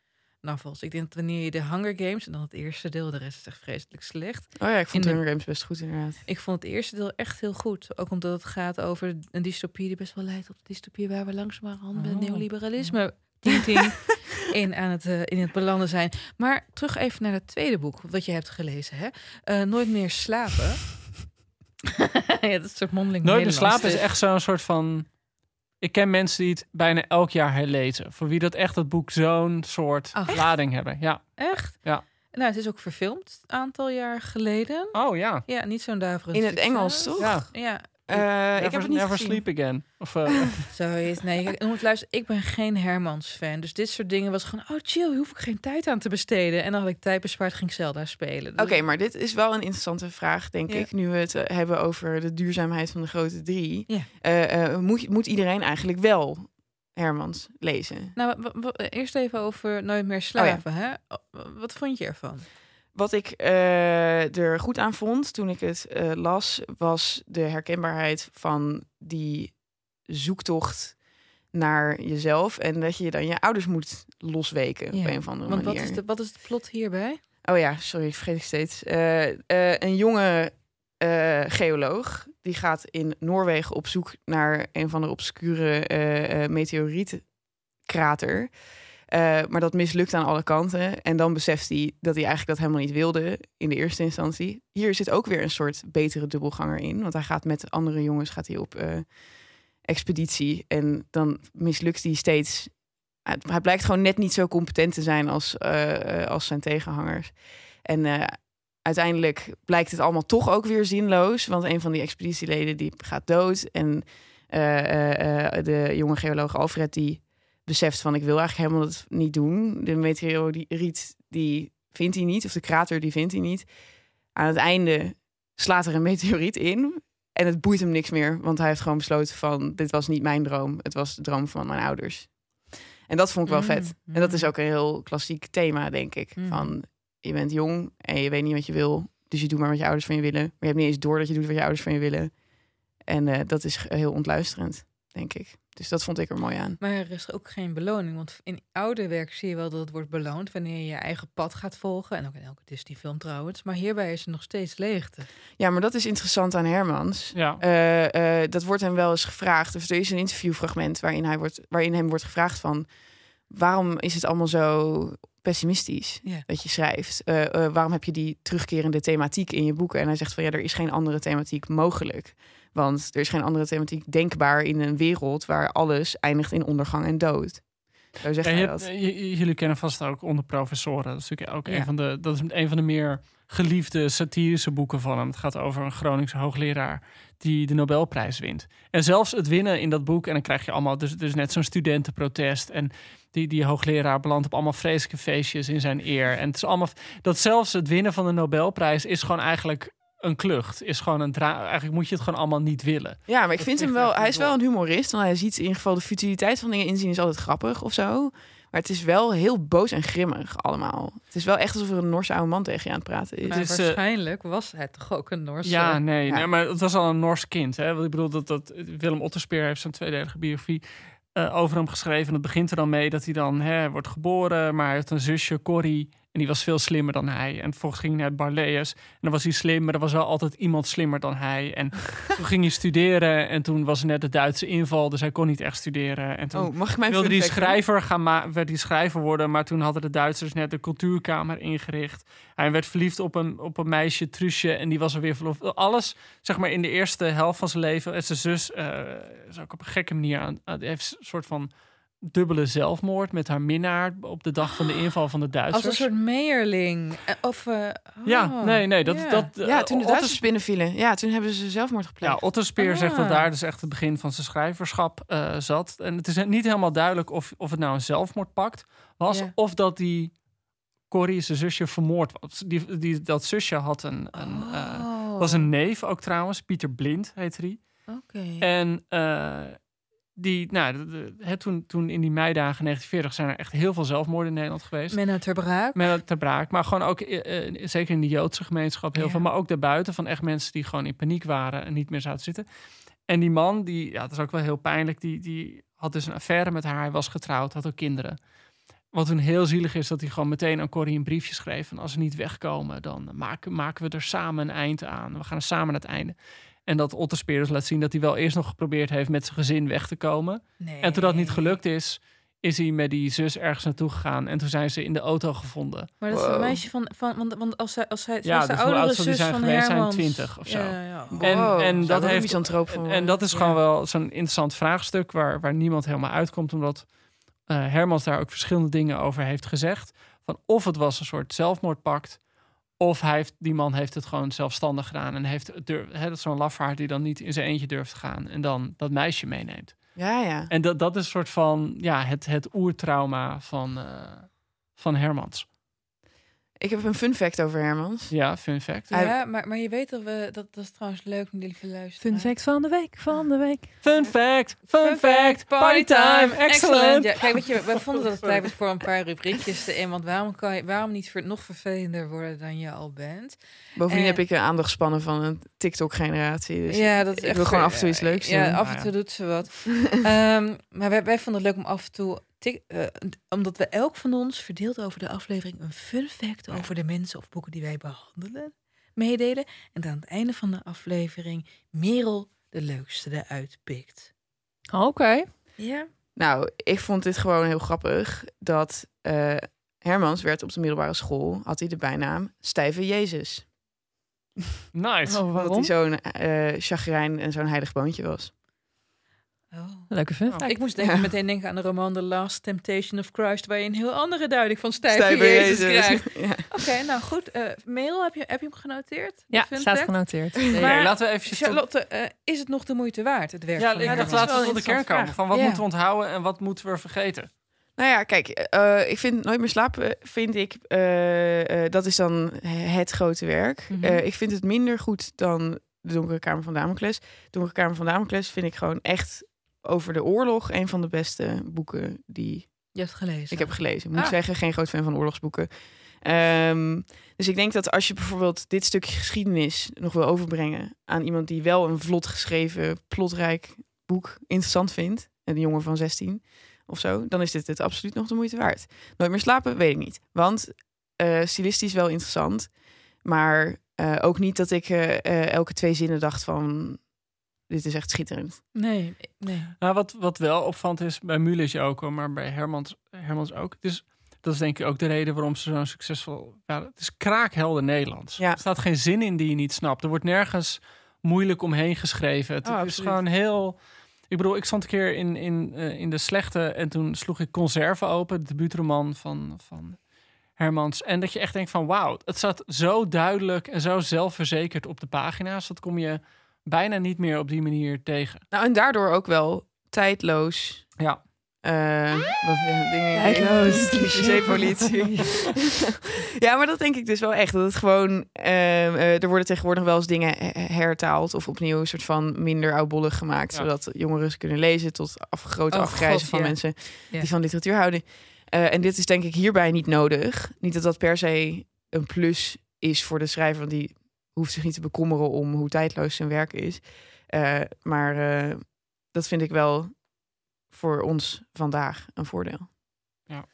novels. Ik denk dat wanneer je de Hunger Games, en dan het eerste deel, de rest is echt vreselijk slecht. oh ja, ik vond de- Hunger Games best goed inderdaad. Ik vond het eerste deel echt heel goed. Ook omdat het gaat over een dystopie die best wel leidt op de dystopie waar we langzamerhand met het Oh. neoliberalisme tien, <laughs> tien, in aan het, eh, in het belanden zijn. Maar terug even naar het tweede boek wat je hebt gelezen. Hè? Eh, Nooit meer slapen. <laughs> ja, dat is een soort mondeling Nooit meer slapen is echt zo'n soort van... Ik ken mensen die het bijna elk jaar herlezen. Voor wie dat echt het boek zo'n soort Oh, echt? lading hebben. Ja. Echt? Ja. Nou, het is ook verfilmd een aantal jaar geleden. Oh ja. Ja, niet zo'n daverend In het succes. Engels, toch? Ja. Ja, Eh, ik heb Never, het niet never gezien. sleep again. Of, eh, <laughs> <laughs> Zoiets. Nee, kijk, moet luisteren. Ik ben geen Hermans-fan. Dus dit soort dingen was gewoon... Oh, chill, hier hoef ik geen tijd aan te besteden. En dan had ik tijd bespaard, ging ik Zelda spelen. Dus- Oké, maar dit is wel een interessante vraag, denk Ja. ik. Nu we het eh, hebben over de duurzaamheid van de grote drie. Ja. Eh, eh, moet, moet iedereen eigenlijk wel Hermans lezen? Nou, eerst even over Nooit Oh meer slapen. hè? Wat vond je ervan? Wat ik eh, er goed aan vond toen ik het eh, las, was de herkenbaarheid van die zoektocht naar jezelf. En dat je dan je ouders moet losweken Ja, op een of andere Want manier. wat is, de, wat is het plot hierbij? Oh ja, sorry, vergeet ik steeds. Eh, een jonge geoloog die gaat in Noorwegen op zoek naar een van de obscure meteorietkrater. Eh, maar dat mislukt aan alle kanten. En dan beseft hij dat hij eigenlijk dat helemaal niet wilde in de eerste instantie. Hier zit ook weer een soort betere dubbelganger in. Want hij gaat met andere jongens gaat hij op eh, expeditie. En dan mislukt hij steeds. Hij- blijkt gewoon net niet zo competent te zijn als, eh, als zijn tegenhangers. En uiteindelijk blijkt het allemaal toch ook weer zinloos. Want een van die expeditieleden die gaat dood. En de jonge geoloog Alfred die beseft van... ik wil eigenlijk helemaal het niet doen. De meteoriet die vindt hij niet. Of de krater die vindt hij niet. Aan het einde slaat er een meteoriet in. En het boeit hem niks meer. Want hij heeft gewoon besloten van... dit was niet mijn droom. Het was de droom van mijn ouders. En dat vond ik wel Mm, vet. En dat is mm. ook een heel klassiek thema, denk ik. Mm. Van je bent jong en je weet niet wat je wil. Dus je doet maar wat je ouders van je willen. Maar je hebt niet eens door dat je doet wat je ouders van je willen. En eh, dat is heel ontluisterend, denk ik. Dus dat vond ik er mooi aan. Maar er is ook geen beloning. Want in oude werk zie je wel dat het wordt beloond wanneer je je eigen pad gaat volgen. En ook in elke Disney-film trouwens. Maar hierbij is er nog steeds leegte. Ja, maar dat is interessant aan Hermans. ja. Eh, eh, dat wordt hem wel eens gevraagd. Of er is een interviewfragment waarin, hij wordt, waarin hem wordt gevraagd van... waarom is het allemaal zo pessimistisch Ja. dat je schrijft? Eh, eh, waarom heb je die terugkerende thematiek in je boeken? En hij zegt van ja, er is geen andere thematiek mogelijk. Want er is geen andere thematiek denkbaar in een wereld... waar alles eindigt in ondergang en dood. Zo zegt Ja, hij je dat. jullie kennen vast ook onder professoren. Dat is natuurlijk ook Ja. een van de. Dat is een van de meer geliefde satirische boeken van hem. Het gaat over een Groningse hoogleraar die de Nobelprijs wint. En zelfs het winnen in dat boek, en dan krijg je allemaal, dus, dus net zo'n studentenprotest. En die, die hoogleraar belandt op allemaal vreselijke feestjes in zijn eer. En het is allemaal dat zelfs het winnen van de Nobelprijs is gewoon eigenlijk een klucht. Is gewoon een dra Eigenlijk moet je het gewoon allemaal niet willen. Ja, maar ik Dat vind hem wel. Hij is wel een humorist. Want hij ziet in ieder geval de futiliteit van dingen inzien is altijd grappig of zo. Maar het is wel heel boos en grimmig allemaal. Het is wel echt alsof er een Norse oude man tegen je aan het praten is. Maar eh, waarschijnlijk was hij toch ook een Noorse... Ja, nee, Ja. nee, maar het was al een Nors kind. Hè? Want ik bedoel, dat, dat Willem Otterspeer heeft zo'n tweedelige biografie eh, over hem geschreven. En dat begint er dan mee dat hij dan hè, wordt geboren, maar hij heeft een zusje, Corrie. En die was veel slimmer dan hij. En vervolgens ging hij naar Barlees. En dan was hij slim, maar er was wel altijd iemand slimmer dan hij. En <laughs> toen ging hij studeren. En toen was er net de Duitse inval, dus hij kon niet echt studeren. En toen Oh, mag ik mijn wilde doen? schrijver gaan ma- werd hij schrijver worden, maar toen hadden de Duitsers net de cultuurkamer ingericht. Hij werd verliefd op een, op een meisje, Truusje, en die was er weer verloofd. Alles, zeg maar, in de eerste helft van zijn leven. En zijn zus eh, is ook op een gekke manier aan, aan- heeft een soort van dubbele zelfmoord met haar minnaar op de dag van de inval van de Als Duitsers. een soort meerling. Eh, Of, eh, Ja, oh, nee, nee, dat, ja. dat Ja, toen de eh, Duitsers binnenvielen. Ja, toen hebben ze zelfmoord gepleegd. Ja, Otterspeer zegt dat Ah. daar dus echt het begin van zijn schrijverschap eh, zat. En het is niet helemaal duidelijk of, of het nou een zelfmoordpact was... Of dat die Corrie, zijn zusje, vermoord was. Die, die, dat zusje had een, een, eh, Oh, was een neef ook trouwens. Pieter Blind heette die. Oké. En eh, die, nou, toen, toen in die meidagen 1940 zijn er echt heel veel zelfmoorden in Nederland geweest. Menno ter Braak. Met het ter braak. Maar gewoon ook, eh, eh, zeker in de Joodse gemeenschap, heel Ja. veel. Maar ook daarbuiten van echt mensen die gewoon in paniek waren en niet meer zouden zitten. En die man, die, ja, dat is ook wel heel pijnlijk, die, die had dus een affaire met haar. Hij was getrouwd, had ook kinderen. Wat toen heel zielig is, dat hij gewoon meteen aan Corrie een briefje schreef. En als ze niet wegkomen, dan maken, maken we er samen een eind aan. We gaan er samen het einde. En dat Otterspeer dus laat zien dat hij wel eerst nog geprobeerd heeft met zijn gezin weg te komen. Nee. En toen dat niet gelukt is, is hij met die zus ergens naartoe gegaan. En toen zijn ze in de auto gevonden. Maar dat is Wow. een meisje van... van want, want als zij... Als zij Ja, de dus hoe oudere die zus zijn van geweest? Zijn. 20 of zo. Ja, ja. Wow, En- en dat heeft- En, en dat is Ja. gewoon wel zo'n interessant vraagstuk waar, waar niemand helemaal uitkomt. Omdat eh Hermans daar ook verschillende dingen over heeft gezegd. Van of het was een soort zelfmoordpact. Of hij heeft, die man heeft het gewoon zelfstandig gedaan. En heeft het durf, hè, dat is zo'n lafaard die dan niet in zijn eentje durft te gaan. En dan dat meisje meeneemt. Ja, ja. En dat, dat is een soort van ja, het, het oertrauma van, eh, van Hermans. Ik heb een fun fact over Hermans. Ja, fun fact. Ja, maar, maar je weet dat we... Dat, dat is trouwens leuk, lieve luisteren. Fun fact van de week, van de week. Fun fact, fun fact, party time, excellent. Ja, kijk, weet je, wij <laughs> vonden dat het tijd was voor een paar rubriekjes te in. Want waarom, kan je, waarom niet ver- nog vervelender worden dan je al bent? Bovendien heb ik een aandachtspannen van een TikTok-generatie. Dus ja, dat is ik echt wil gewoon af en toe iets leuks Ja, doen. af en Ah, toe ja. doet ze wat. <laughs> Ehm, maar wij, wij vonden het leuk om af en toe... tik- eh, omdat we elk van ons verdeeld over de aflevering... een fun fact over de mensen of boeken die wij behandelen meedelen. En dan aan het einde van de aflevering Merel de leukste eruit pikt. Oké. Ja? Nou, ik vond dit gewoon heel grappig. Dat eh, Hermans werd op de middelbare school, had hij de bijnaam Stijve Jezus. Nice. Oh, <laughs> Omdat waarom? hij zo'n eh chagrijn en zo'n heilig boontje was. Oh. Leuke fun fact. Ik moest denken, Ja. meteen denken aan de roman The Last Temptation of Christ... waar je een heel andere duiding van stijve Stijve Jezus, krijgt. <laughs> Ja. Oké, nou goed. eh Merel, heb je, heb je hem genoteerd? Ja, staat fact? genoteerd. Maar- laten we tot- Charlotte, eh, is het nog de moeite waard, het werk Ja, ik dacht, laten we tot de kern komen. Van wat Ja. moeten we onthouden en wat moeten we vergeten? Nou ja, kijk, eh, ik vind Nooit meer slapen, vind ik, dat is dan het grote werk. Mhm. Eh, ik vind het minder goed dan De Donkere Kamer van Damocles. De Donkere Kamer van Damocles vind ik gewoon echt over de oorlog een van de beste boeken die Je hebt gelezen. ik heb gelezen. Ik moet Ah. zeggen, geen groot fan van oorlogsboeken. Ehm, dus ik denk dat als je bijvoorbeeld dit stukje geschiedenis nog wil overbrengen aan iemand die wel een vlot geschreven, plotrijk boek interessant vindt, een jongen van 16 of zo, dan is dit het absoluut nog de moeite waard. Nooit meer slapen, weet ik niet. Want eh, stilistisch wel interessant, maar eh, ook niet dat ik eh, elke twee zinnen dacht van dit is echt schitterend. Nee, nee. Nou, wat, wat wel opvallend is bij Mulisch ook, maar bij Hermans, Hermans ook. Dus dat is denk ik ook de reden waarom ze zo'n succesvol... Ja, het is kraakhelder Nederlands. Ja. Er staat geen zin in die je niet snapt. Er wordt nergens moeilijk omheen geschreven. Het, Oh, het is absoluut. gewoon heel... Ik bedoel, ik stond een keer in, in, eh, in de slechte en toen sloeg ik Conserve open, de debuutroman van, van Hermans. En dat je echt denkt van wauw, het staat zo duidelijk en zo zelfverzekerd op de pagina's. Dat kom je bijna niet meer op die manier tegen. Nou, en daardoor ook wel tijdloos. Ja. Eh, wat ja, dingen. Tijdloos. <laughs> Cliché-politie. <laughs> ja, maar dat denk ik dus wel echt. Dat het gewoon. eh, eh, er worden tegenwoordig wel eens dingen he- hertaald of opnieuw een soort van minder oudbollig gemaakt, Ja. zodat jongeren ze kunnen lezen tot af, grote Oh, afgrijzen God, van ja. mensen Ja. die van literatuur houden. Eh, en dit is denk ik hierbij niet nodig. Niet dat dat per se een plus is voor de schrijver, want die hoeft zich niet te bekommeren om hoe tijdloos zijn werk is. Eh, maar eh, dat vind ik wel voor ons vandaag een voordeel. Ja.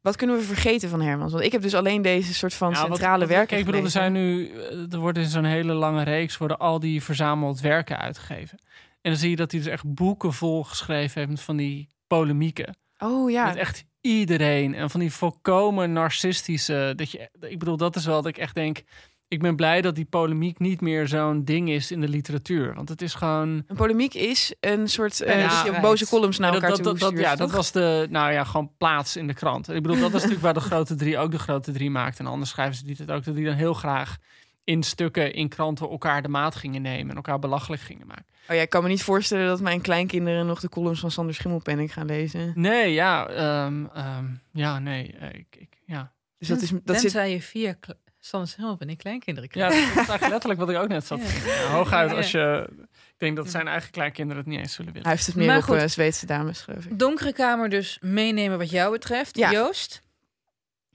Wat kunnen we vergeten van Hermans? Want ik heb dus alleen deze soort van Ja, centrale wat- werken ik bedoel, er zijn nu, eh, er worden in zo'n hele lange reeks worden al die verzameld werken uitgegeven. En dan zie je dat hij dus echt boeken vol geschreven heeft van die polemieken. Oh ja, Met echt iedereen en van die volkomen narcistische. Dat je, ik bedoel, dat is wel dat ik echt denk. Ik ben blij dat die polemiek niet meer zo'n ding is in de literatuur. Want het is gewoon. een polemiek is een soort eh, Ja, right. boze columns naar dat, elkaar dat, toe dat, dat- ja, dat was de, nou ja, gewoon plaats in de krant. Ik bedoel, dat is natuurlijk waar de grote drie ook de grote drie maakten. En anders schrijven ze die het ook, dat die dan heel graag in stukken in kranten elkaar de maat gingen nemen en elkaar belachelijk gingen maken. Oh ja, ik kan me niet voorstellen dat mijn kleinkinderen nog de columns van Sander Schimmelpenning gaan lezen. Nee, ja, ehm, ehm, ja, nee, eh, ik, ik, ja. Dus dat is dat Tenzij zit. je via Schimmelp en ik kleinkinderen Ja, dat is eigenlijk letterlijk wat ik ook net zat. Ja. hooguit als je, ik denk dat zijn eigen kleinkinderen het niet eens zullen willen. Hij heeft het meer Maar op goed. eh, Zweedse dames, geloof ik. Donkere kamer dus meenemen wat jou betreft. Ja. Joost?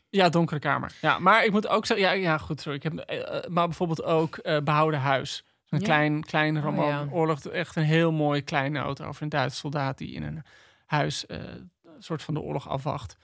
Ja, donkere kamer. Ja, maar ik moet ook zeggen, ja, ja goed, sorry. Ik heb, eh, eh, maar bijvoorbeeld ook eh, Behouden Huis. Een Ja. klein, klein roman, ja. oorlog, echt een heel mooi klein noot over een Duitse soldaat die in een huis eh, een soort van de oorlog afwacht.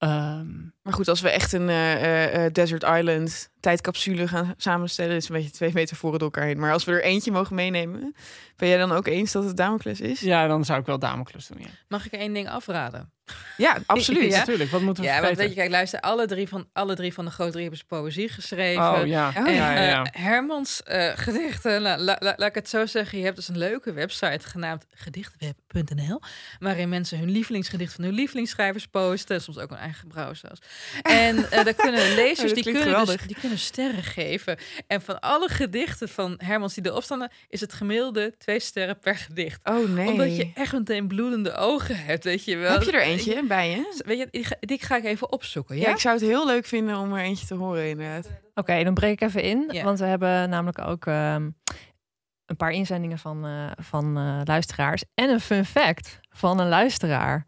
Ehm, Maar goed, als we echt een eh, eh, eh, Desert Island tijdcapsule gaan samenstellen, is een beetje twee metaforen door elkaar heen. Maar als we er eentje mogen meenemen, ben jij dan ook eens dat het Damocles is? ja, dan zou ik wel Damocles doen, ja. Mag ik één ding afraden? Ja, absoluut. <laughs> Ja? Natuurlijk, wat moeten we Ja, want weet je, kijk, luister, alle drie van, alle drie van de grote drie hebben ze poëzie geschreven. Oh ja, Oh, En ja, ja, ja. Hermans eh, gedichten, la- la- la- laat ik het zo zeggen, je hebt dus een leuke website genaamd gedichtweb.nl, waarin mensen hun lievelingsgedicht van hun lievelingsschrijvers posten, soms ook een eigen brouwsaus. En eh daar kunnen <laughs> lezers, Oh, dat die, kunnen dus, die kunnen kunnen sterren geven. En van alle gedichten van Hermans die erop staan, is het gemiddelde twee sterren per gedicht. Oh nee. Omdat je echt meteen bloedende ogen hebt, weet je wel. Heb je er eentje bij je? Weet je, die ga, die ga ik even opzoeken, ja? Ja, ik zou het heel leuk vinden om er eentje te horen inderdaad. Oké, dan breek ik even in. Ja. Want we hebben namelijk ook ehm, een paar inzendingen van, eh, van eh, luisteraars. En een fun fact van een luisteraar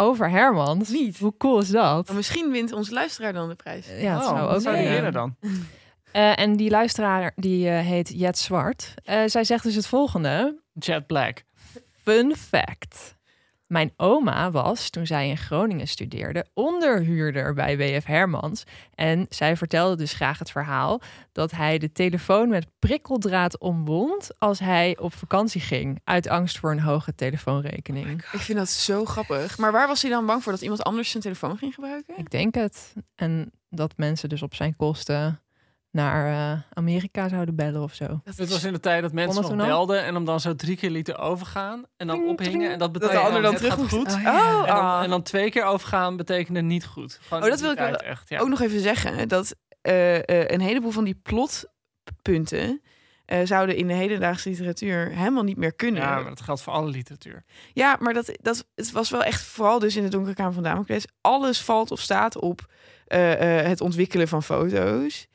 over Hermans. Niet. Hoe cool is dat? Maar misschien wint onze luisteraar dan de prijs. Ja, het Oh, zou ook zou die winnen dan? <laughs> eh, en die luisteraar die eh, heet Jet Zwart. Eh, zij zegt dus het volgende. Jet Black. Fun fact. Mijn oma was, toen zij in Groningen studeerde, onderhuurder bij WF Hermans. En zij vertelde dus graag het verhaal dat hij de telefoon met prikkeldraad omwond als hij op vakantie ging. Uit angst voor een hoge telefoonrekening. Ik vind dat zo grappig. Maar waar was hij dan bang voor dat iemand anders zijn telefoon ging gebruiken? Ik denk het. En dat mensen dus op zijn kosten naar eh, Amerika zouden bellen of zo. Dat Dit was in de tijd dat mensen nog dat belden en hem dan zo drie keer lieten overgaan en dan Tring, ophingen. tring. En dat dat betekent de ander dan het terug goed. Oh, ja. Oh, En dan, ah. en dan twee keer overgaan betekende niet goed. Gewoon Oh, dat wil ik wel- echt. Ja. Ook nog even zeggen dat eh, eh, een heleboel van die plotpunten eh, zouden in de hedendaagse literatuur helemaal niet meer kunnen. ja, maar dat geldt voor alle literatuur. Ja, maar dat, dat, het was wel echt vooral dus in de Donkere Kamer van Damocles. Alles valt of staat op eh, eh, het ontwikkelen van foto's.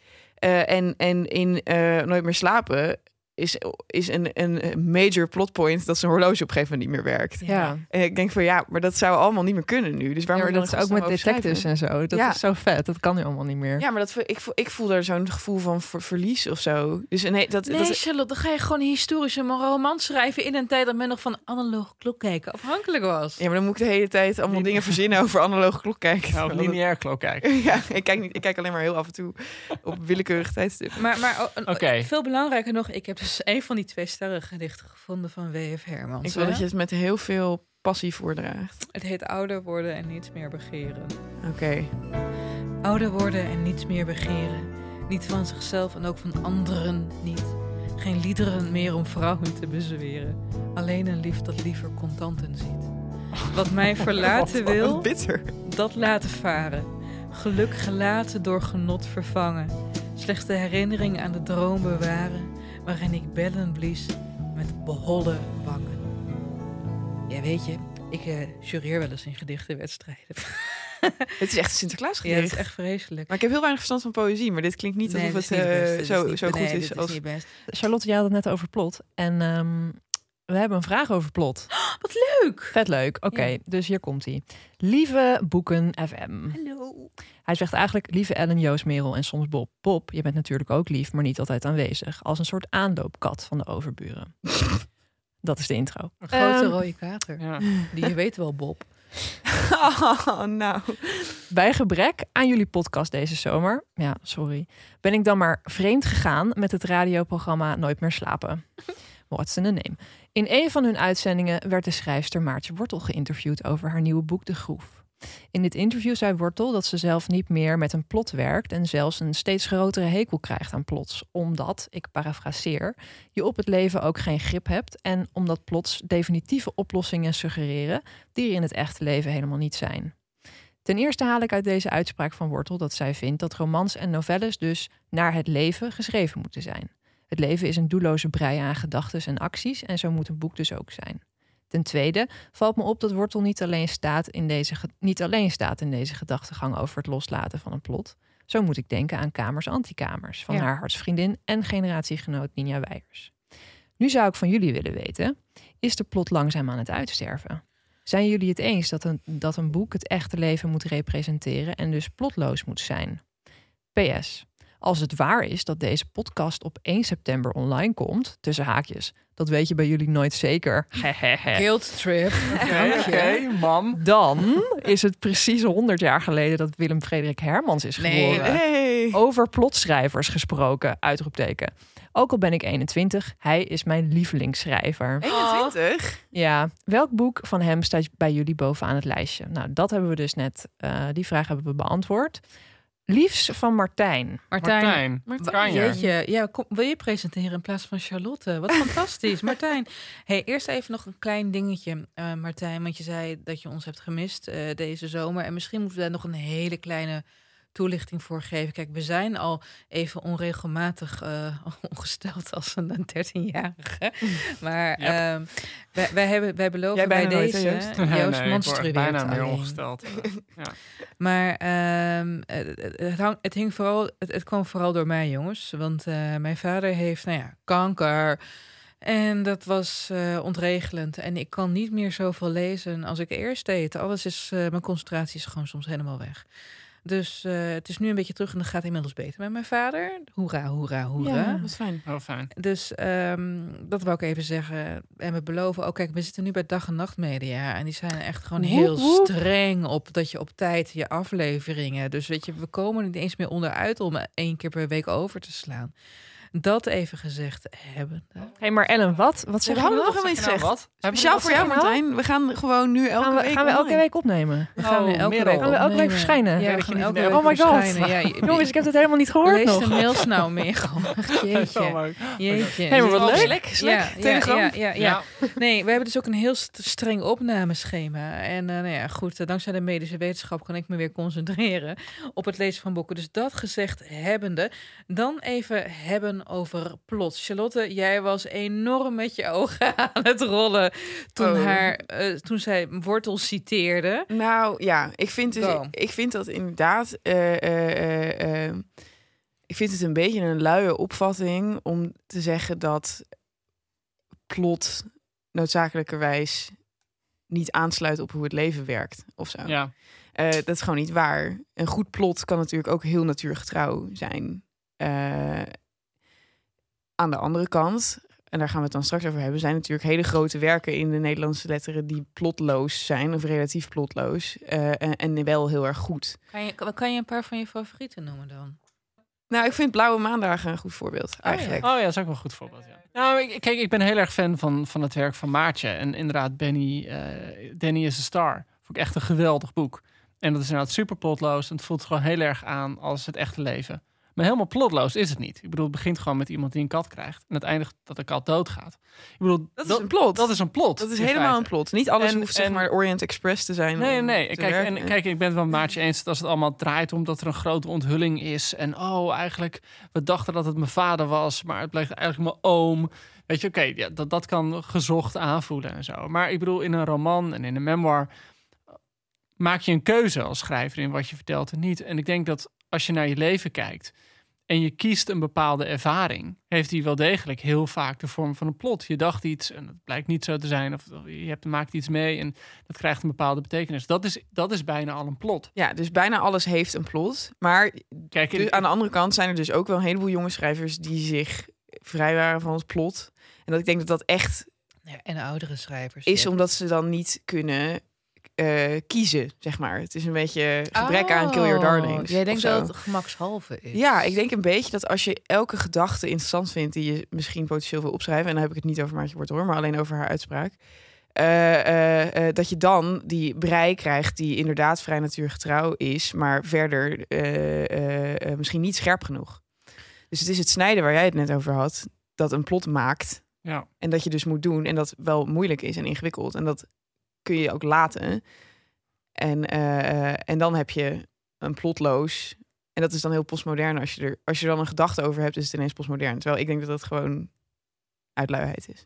Eh, en, en in eh, Nooit meer slapen is, is een, een major plotpoint dat zijn horloge op een gegeven moment niet meer werkt. Ja, En ik denk van ja, maar dat zou allemaal niet meer kunnen nu. Dus ja waarom maar dat is ook met detectives en zo. Dat Ja. is zo vet. Dat kan nu allemaal niet meer. Ja, maar dat, ik, voel, ik voel daar zo'n gevoel van ver- verlies of zo. Dus nee, dat, Nee, dat, Charlotte, dan ga je gewoon een historische roman schrijven in een tijd dat men nog van analoge klok kijken afhankelijk was. ja, maar dan moet ik de hele tijd allemaal dingen verzinnen over analoge klok kijken. Nou, lineair klok kijken. <laughs> Ja, ik kijk, niet, ik kijk alleen maar heel af en toe op willekeurig tijdstip. Maar, maar oh, veel belangrijker nog, ik heb dus een van die twee sterren gedichten gevonden van W.F. Hermans. Ik wil hè? dat je het met heel veel passie voordraagt. Het heet ouder worden en niets meer begeren. Oké. Ouder worden en niets meer begeren. Niet van zichzelf en ook van anderen niet. Geen liederen meer om vrouwen te bezweren. Alleen een lief dat liever contanten ziet. Wat mij <laughs> verlaten Wat- wil, bitter. dat laten varen. Geluk gelaten door genot vervangen. Slechts de herinnering aan de droom bewaren. Waarin ik bellen blies met beholle wangen. Ja, weet je, ik eh jureer wel eens in gedichtenwedstrijden. <laughs> Het is echt een Sinterklaas Ja, dat gedicht. is echt vreselijk. Maar ik heb heel weinig verstand van poëzie, maar dit klinkt niet Nee, alsof het niet eh, best, zo, niet- zo goed nee, is als... niet best. Charlotte, jij had het net over plot. En ehm, we hebben een vraag over plot. <gasps> Wat leuk! Vet leuk. Oké, Ja. dus hier komt hij. Lieve Boeken FM. Hallo. Hij zegt eigenlijk lieve Ellen, Joost, Merel en soms Bob. Bob, je bent natuurlijk ook lief, maar niet altijd aanwezig. Als een soort aanloopkat van de overburen. <laughs> Dat is de intro. Een grote Ehm, rode kater. Ja. <laughs> Die je weet wel, Bob. <laughs> Oh, nou. Bij gebrek aan jullie podcast deze zomer, ja, sorry, ben ik dan maar vreemd gegaan met het radioprogramma Nooit meer slapen. What's in the name? In een van hun uitzendingen werd de schrijfster Maartje Wortel geïnterviewd over haar nieuwe boek De Groef. In dit interview zei Wortel dat ze zelf niet meer met een plot werkt en zelfs een steeds grotere hekel krijgt aan plots, omdat, ik parafraseer, je op het leven ook geen grip hebt en omdat plots definitieve oplossingen suggereren die er in het echte leven helemaal niet zijn. Ten eerste haal ik uit deze uitspraak van Wortel dat zij vindt dat romans en novelles dus naar het leven geschreven moeten zijn. Het leven is een doelloze brei aan gedachten en acties en zo moet een boek dus ook zijn. Ten tweede valt me op dat Wortel niet alleen staat in deze, niet alleen staat in deze gedachtegang over het loslaten van een plot. Zo moet ik denken aan Kamers Antikamers van Ja. haar hartsvriendin en generatiegenoot Ninja Weijers. Nu zou ik van jullie willen weten, is de plot langzaam aan het uitsterven? Zijn jullie het eens dat een, dat een boek het echte leven moet representeren en dus plotloos moet zijn? PS. Als het waar is dat deze podcast op 1 september online komt, tussen haakjes, dat weet je bij jullie nooit zeker. <laughs> Guilt trip. <laughs> Oké, mam. Dan is het precies 100 jaar geleden dat Willem Frederik Hermans is Nee, geboren. Hey. Over plotschrijvers gesproken, uitroepteken. Ook al ben ik 21, hij is mijn lievelingsschrijver. 21? Ja, welk boek van hem staat bij jullie bovenaan het lijstje? Nou, dat hebben we dus net, eh, die vraag hebben we beantwoord. Liefs van Martijn. Martijn. Martijn. Martijn. Jeetje, ja, kom, wil je presenteren in plaats van Charlotte? Wat <laughs> fantastisch, Martijn. Hey, eerst even nog een klein dingetje, eh, Martijn. Want je zei dat je ons hebt gemist eh, deze zomer. En misschien moeten we daar nog een hele kleine toelichting voor geven. Kijk, we zijn al even onregelmatig eh, <laughs> ongesteld als een 13-jarige. <laughs> Maar Yep. ehm, wij, wij, hebben, wij beloven Jij bij nooit, deze... Joost? <laughs> Joost Nee, bijna meer ongesteld. Maar ehm, het, het, het hang- het hing vooral, het, het kwam vooral door mij, jongens. Want eh, mijn vader heeft, nou ja, kanker. En dat was eh, ontregelend. En ik kan niet meer zoveel lezen als ik eerst deed. Alles is, eh, mijn concentratie is gewoon soms helemaal weg. Dus eh, het is nu een beetje terug en het gaat inmiddels beter met mijn vader. Hoera, hoera, hoera. Ja, dat is fijn. Oh, fijn. Dus ehm, dat wou ik even zeggen. En we beloven ook, kijk, we zitten nu bij dag en nacht media. En die zijn echt gewoon Woep, heel woep. streng op dat je op tijd je afleveringen. Dus weet je, we komen er niet eens meer onderuit om één keer per week over te slaan. Dat even gezegd hebben. hey, maar Ellen, wat? Wat We zeg je hadden nog? Zeg nou gezegd. wat? We Speciaal voor jou, nou? Martijn. We gaan gewoon nu elke Gaan we, week gaan we elke online. week opnemen? We gaan Oh, elke Merel. week Gaan we elke week verschijnen? Ja, we gaan elke week Oh my god. Ja, je- Jongens, ik heb het helemaal niet gehoord Lees nog. de mails nou. Echt, <laughs> Zo Jeetje. leuk. Jeetje. Hey, maar wat Oh, leuk. Ja, ja, Telegram. ja, ja, ja. Ja. Nee, we hebben dus ook een heel st- streng opnameschema. En eh, nou ja, goed, eh, dankzij de medische wetenschap kan ik me weer concentreren op het lezen van boeken. Dus dat gezegd hebbende, dan even hebben over plot. Charlotte, jij was enorm met je ogen <laughs> aan het rollen toen, Oh. haar, eh, toen zij wortel citeerde. Nou ja, ik vind, dus, Go. ik vind dat inderdaad. eh, eh, ik vind het een beetje een luie opvatting om te zeggen dat plot noodzakelijkerwijs niet aansluit op hoe het leven werkt of zo. Ja, Eh, dat is gewoon niet waar. Een goed plot kan natuurlijk ook heel natuurgetrouw zijn. Eh, aan de andere kant, en daar gaan we het dan straks over hebben, zijn natuurlijk hele grote werken in de Nederlandse letteren die plotloos zijn, of relatief plotloos, eh, en, en wel heel erg goed. Kan je, kan je een paar van je favorieten noemen dan? Nou, ik vind Blauwe Maandagen een goed voorbeeld, eigenlijk. Oh ja, dat is ook wel een goed voorbeeld. Ja. Nou, ik, kijk, ik ben heel erg fan van, van het werk van Maartje. En inderdaad, Benny, eh, Danny is a Star. Vond ik echt een geweldig boek. En dat is inderdaad super plotloos. En het voelt gewoon heel erg aan als het echte leven. Maar helemaal plotloos is het niet. Ik bedoel, het begint gewoon met iemand die een kat krijgt. En het eindigt dat de kat doodgaat. Ik bedoel, Dat is een plot. Dat is een plot. Dat is helemaal feite. een plot. Niet alles En- hoeft zeg maar Orient Express te zijn. Nee, om nee. Kijk, werken. en, kijk, ik ben het wel <laughs> Maartje eens dat als het allemaal draait omdat er een grote onthulling is. En oh, eigenlijk, we dachten dat het mijn vader was, maar het bleek eigenlijk mijn oom. Weet je, oké, ja, dat, dat kan gezocht aanvoelen en zo. Maar ik bedoel, in een roman en in een memoir maak je een keuze als schrijver in wat je vertelt en niet. En ik denk dat als je naar je leven kijkt en je kiest een bepaalde ervaring, heeft die wel degelijk heel vaak de vorm van een plot. Je dacht iets en het blijkt niet zo te zijn, of je hebt, maakt iets mee en dat krijgt een bepaalde betekenis. Dat is, dat is bijna al een plot. Ja, dus bijna alles heeft een plot. Maar Kijk, dus aan de andere kant zijn er dus ook wel een heleboel jonge schrijvers die zich vrij waren van het plot. En dat ik denk dat dat echt Ja, en oudere schrijvers. is ja. omdat ze dan niet kunnen eh, kiezen, zeg maar. Het is een beetje gebrek aan kill your Oh, darlings. Jij denkt dat het gemakshalve is. Ja, ik denk een beetje dat als je elke gedachte interessant vindt die je misschien potentieel wil opschrijven, en dan heb ik het niet over Maartje Wortel hoor, maar alleen over haar uitspraak, eh, eh, eh, dat je dan die brei krijgt die inderdaad vrij natuurgetrouw is, maar verder eh, eh, eh, misschien niet scherp genoeg. Dus het is het snijden waar jij het net over had, dat een plot maakt ja. en dat je dus moet doen en dat wel moeilijk is en ingewikkeld. En dat kun je ook laten. En, eh, en dan heb je een plotloos. En dat is dan heel postmodern. Als je er, als je dan een gedachte over hebt, is het ineens postmodern. Terwijl ik denk dat dat gewoon uit luiheid is.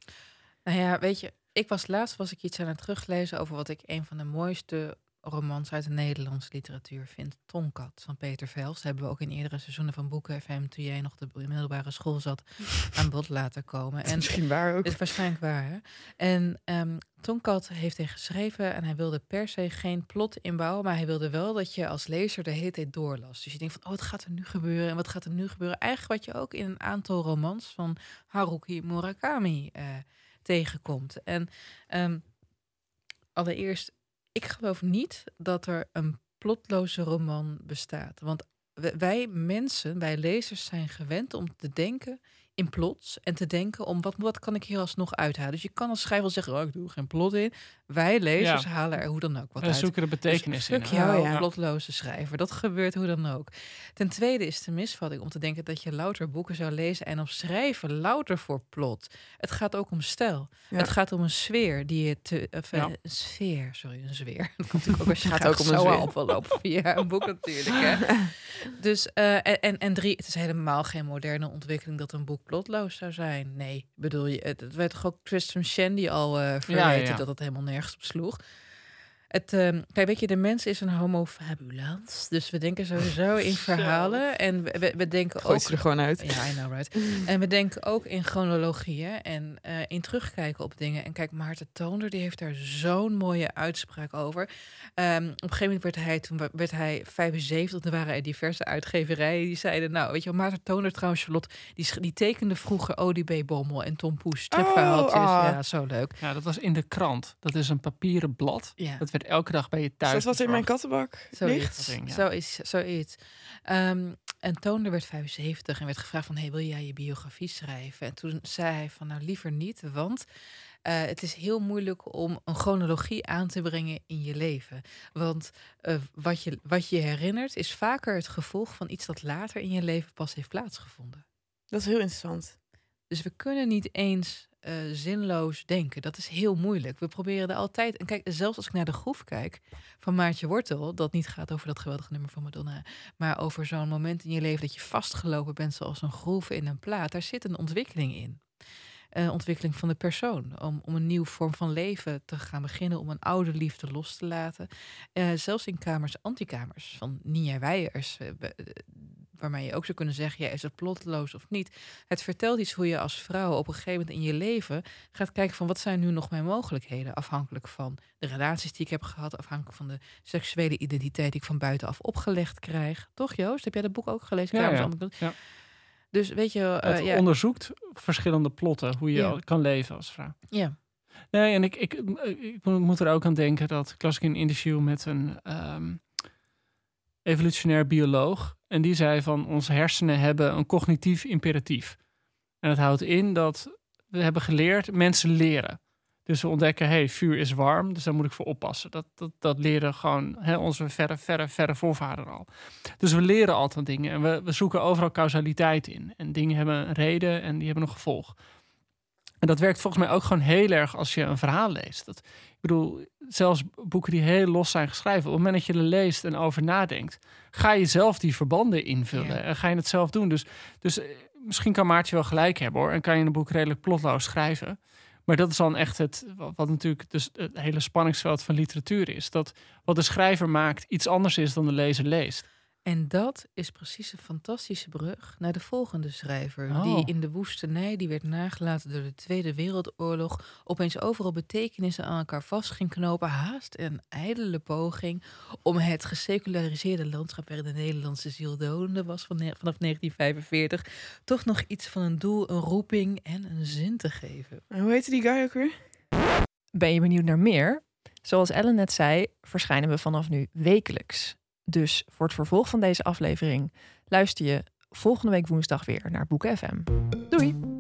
Nou ja, weet je, ik was laatst was ik iets aan het teruglezen over wat ik een van de mooiste romans uit de Nederlandse literatuur vind. Tonkat van Peter Vels. Dat hebben we ook in eerdere seizoenen van Boeken FM, toen jij nog de middelbare school zat, <laughs> aan bod laten komen. En Misschien waar ook. Het is waarschijnlijk waar. Hè? En ehm Tonkat heeft hij geschreven en hij wilde per se geen plot inbouwen, maar hij wilde wel dat je als lezer de hele tijd doorlas. Dus je denkt van, oh, wat gaat er nu gebeuren en wat gaat er nu gebeuren? Eigenlijk wat je ook in een aantal romans van Haruki Murakami eh, tegenkomt. En ehm, allereerst, ik geloof niet dat er een plotloze roman bestaat. Want wij mensen, wij lezers zijn gewend om te denken in plots en te denken om wat, wat kan ik hier alsnog uithalen. Dus je kan als schrijver wel zeggen, oh, ik doe geen plot in. Wij lezers Ja. halen er hoe dan ook wat We uit. zoeken de betekenis dus in. jou, Oh, ja. plotloze schrijver. Dat gebeurt hoe dan ook. Ten tweede is de misvatting om te denken dat je louter boeken zou lezen en op schrijven louter voor plot. Het gaat ook om stijl. Ja. Het gaat om een sfeer die je te, of, eh, Ja. een sfeer, sorry, een zweer. <laughs> Dat komt natuurlijk ook als je Gaat gaat ook om een zweer. op wil lopen via een boek natuurlijk. Hè? <laughs> Dus eh, en, en, en drie, het is helemaal geen moderne ontwikkeling dat een boek plotloos zou zijn. Nee, bedoel je, het, het werd toch ook Tristram Shandy al eh verweten ja. dat het helemaal nergens op sloeg. Het, ehm, kijk, weet je, de mens is een homo fabulans. Dus we denken sowieso <laughs> in verhalen. En we, we, we denken Gooi ook... er gewoon uit. Ja, I know, right. En we denken ook in chronologieën en eh, in terugkijken op dingen. En kijk, Maarten Toonder, die heeft daar zo'n mooie uitspraak over. Ehm, op een gegeven moment werd hij, toen werd hij 75. Er waren er diverse uitgeverijen die zeiden... Nou, weet je wel, Maarten Toonder trouwens, Charlotte... Die, die tekende vroeger ODB Bommel en Tom Poes. Stripverhaaltjes. ah. Ja, zo leuk. Ja, dat was in de krant. Dat is een papieren blad. Ja. Dat werd elke dag bij je Is thuis. dat wat in mijn kattenbak ligt? ding, ja. Zoiets. zoiets. Ehm, en Toonder werd 75 en werd gevraagd van... Hey, wil jij je biografie schrijven? En toen zei hij van, nou liever niet, want... eh, het is heel moeilijk om een chronologie aan te brengen in je leven. Want eh, wat, je, wat je herinnert is vaker het gevolg van iets dat later in je leven pas heeft plaatsgevonden. Dat is heel interessant. Dus we kunnen niet eens eh, zinloos denken. Dat is heel moeilijk. We proberen er altijd. En kijk, zelfs als ik naar de groef kijk van Maartje Wortel, dat niet gaat over dat geweldige nummer van Madonna, maar over zo'n moment in je leven dat je vastgelopen bent zoals een groef in een plaat. Daar zit een ontwikkeling in. Een ontwikkeling van de persoon. Om, om een nieuwe vorm van leven te gaan beginnen. Om een oude liefde los te laten. Eh, zelfs in kamers, antikamers van Nia Weijers. Waarmee je ook zou kunnen zeggen, ja, is het plotloos of niet? Het vertelt iets hoe je als vrouw op een gegeven moment in je leven gaat kijken van wat zijn nu nog mijn mogelijkheden, afhankelijk van de relaties die ik heb gehad, afhankelijk van de seksuele identiteit die ik van buitenaf opgelegd krijg. Toch Joost? Heb jij dat boek ook gelezen? Ja, ja. Ja. Dus weet je, eh, Het ja, onderzoekt verschillende plotten, hoe je Ja. kan leven als vrouw. ja, Nee, en ik, ik, ik moet er ook aan denken dat ik las ik een interview met een ehm, evolutionair bioloog. En die zei van onze hersenen hebben een cognitief imperatief. En dat houdt in dat we hebben geleerd, mensen leren. Dus we ontdekken, hey, vuur is warm, dus daar moet ik voor oppassen. Dat, dat, dat leren gewoon hè, onze verre, verre, verre voorvader al. Dus we leren altijd dingen en we, we zoeken overal causaliteit in. En dingen hebben een reden en die hebben een gevolg. En dat werkt volgens mij ook gewoon heel erg als je een verhaal leest. Dat, ik bedoel, zelfs boeken die heel los zijn geschreven, op het moment dat je er leest en over nadenkt, ga je zelf die verbanden invullen Ja. en ga je het zelf doen. Dus, dus eh, misschien kan Maartje wel gelijk hebben hoor, en kan je een boek redelijk plotloos schrijven. Maar dat is dan echt het, wat, wat natuurlijk dus het hele spanningsveld van literatuur is. Dat wat de schrijver maakt iets anders is dan de lezer leest. En dat is precies een fantastische brug naar de volgende schrijver. Oh. Die in de woestenij, die werd nagelaten door de Tweede Wereldoorlog, opeens overal betekenissen aan elkaar vast ging knopen. Haast een ijdele poging om het geseculariseerde landschap waarin de Nederlandse ziel dodende was van vanaf 1945, toch nog iets van een doel, een roeping en een zin te geven. En hoe heette die guy ook weer? Ben je benieuwd naar meer? Zoals Ellen net zei, verschijnen we vanaf nu wekelijks. Dus voor het vervolg van deze aflevering luister je volgende week woensdag weer naar Boek FM. Doei!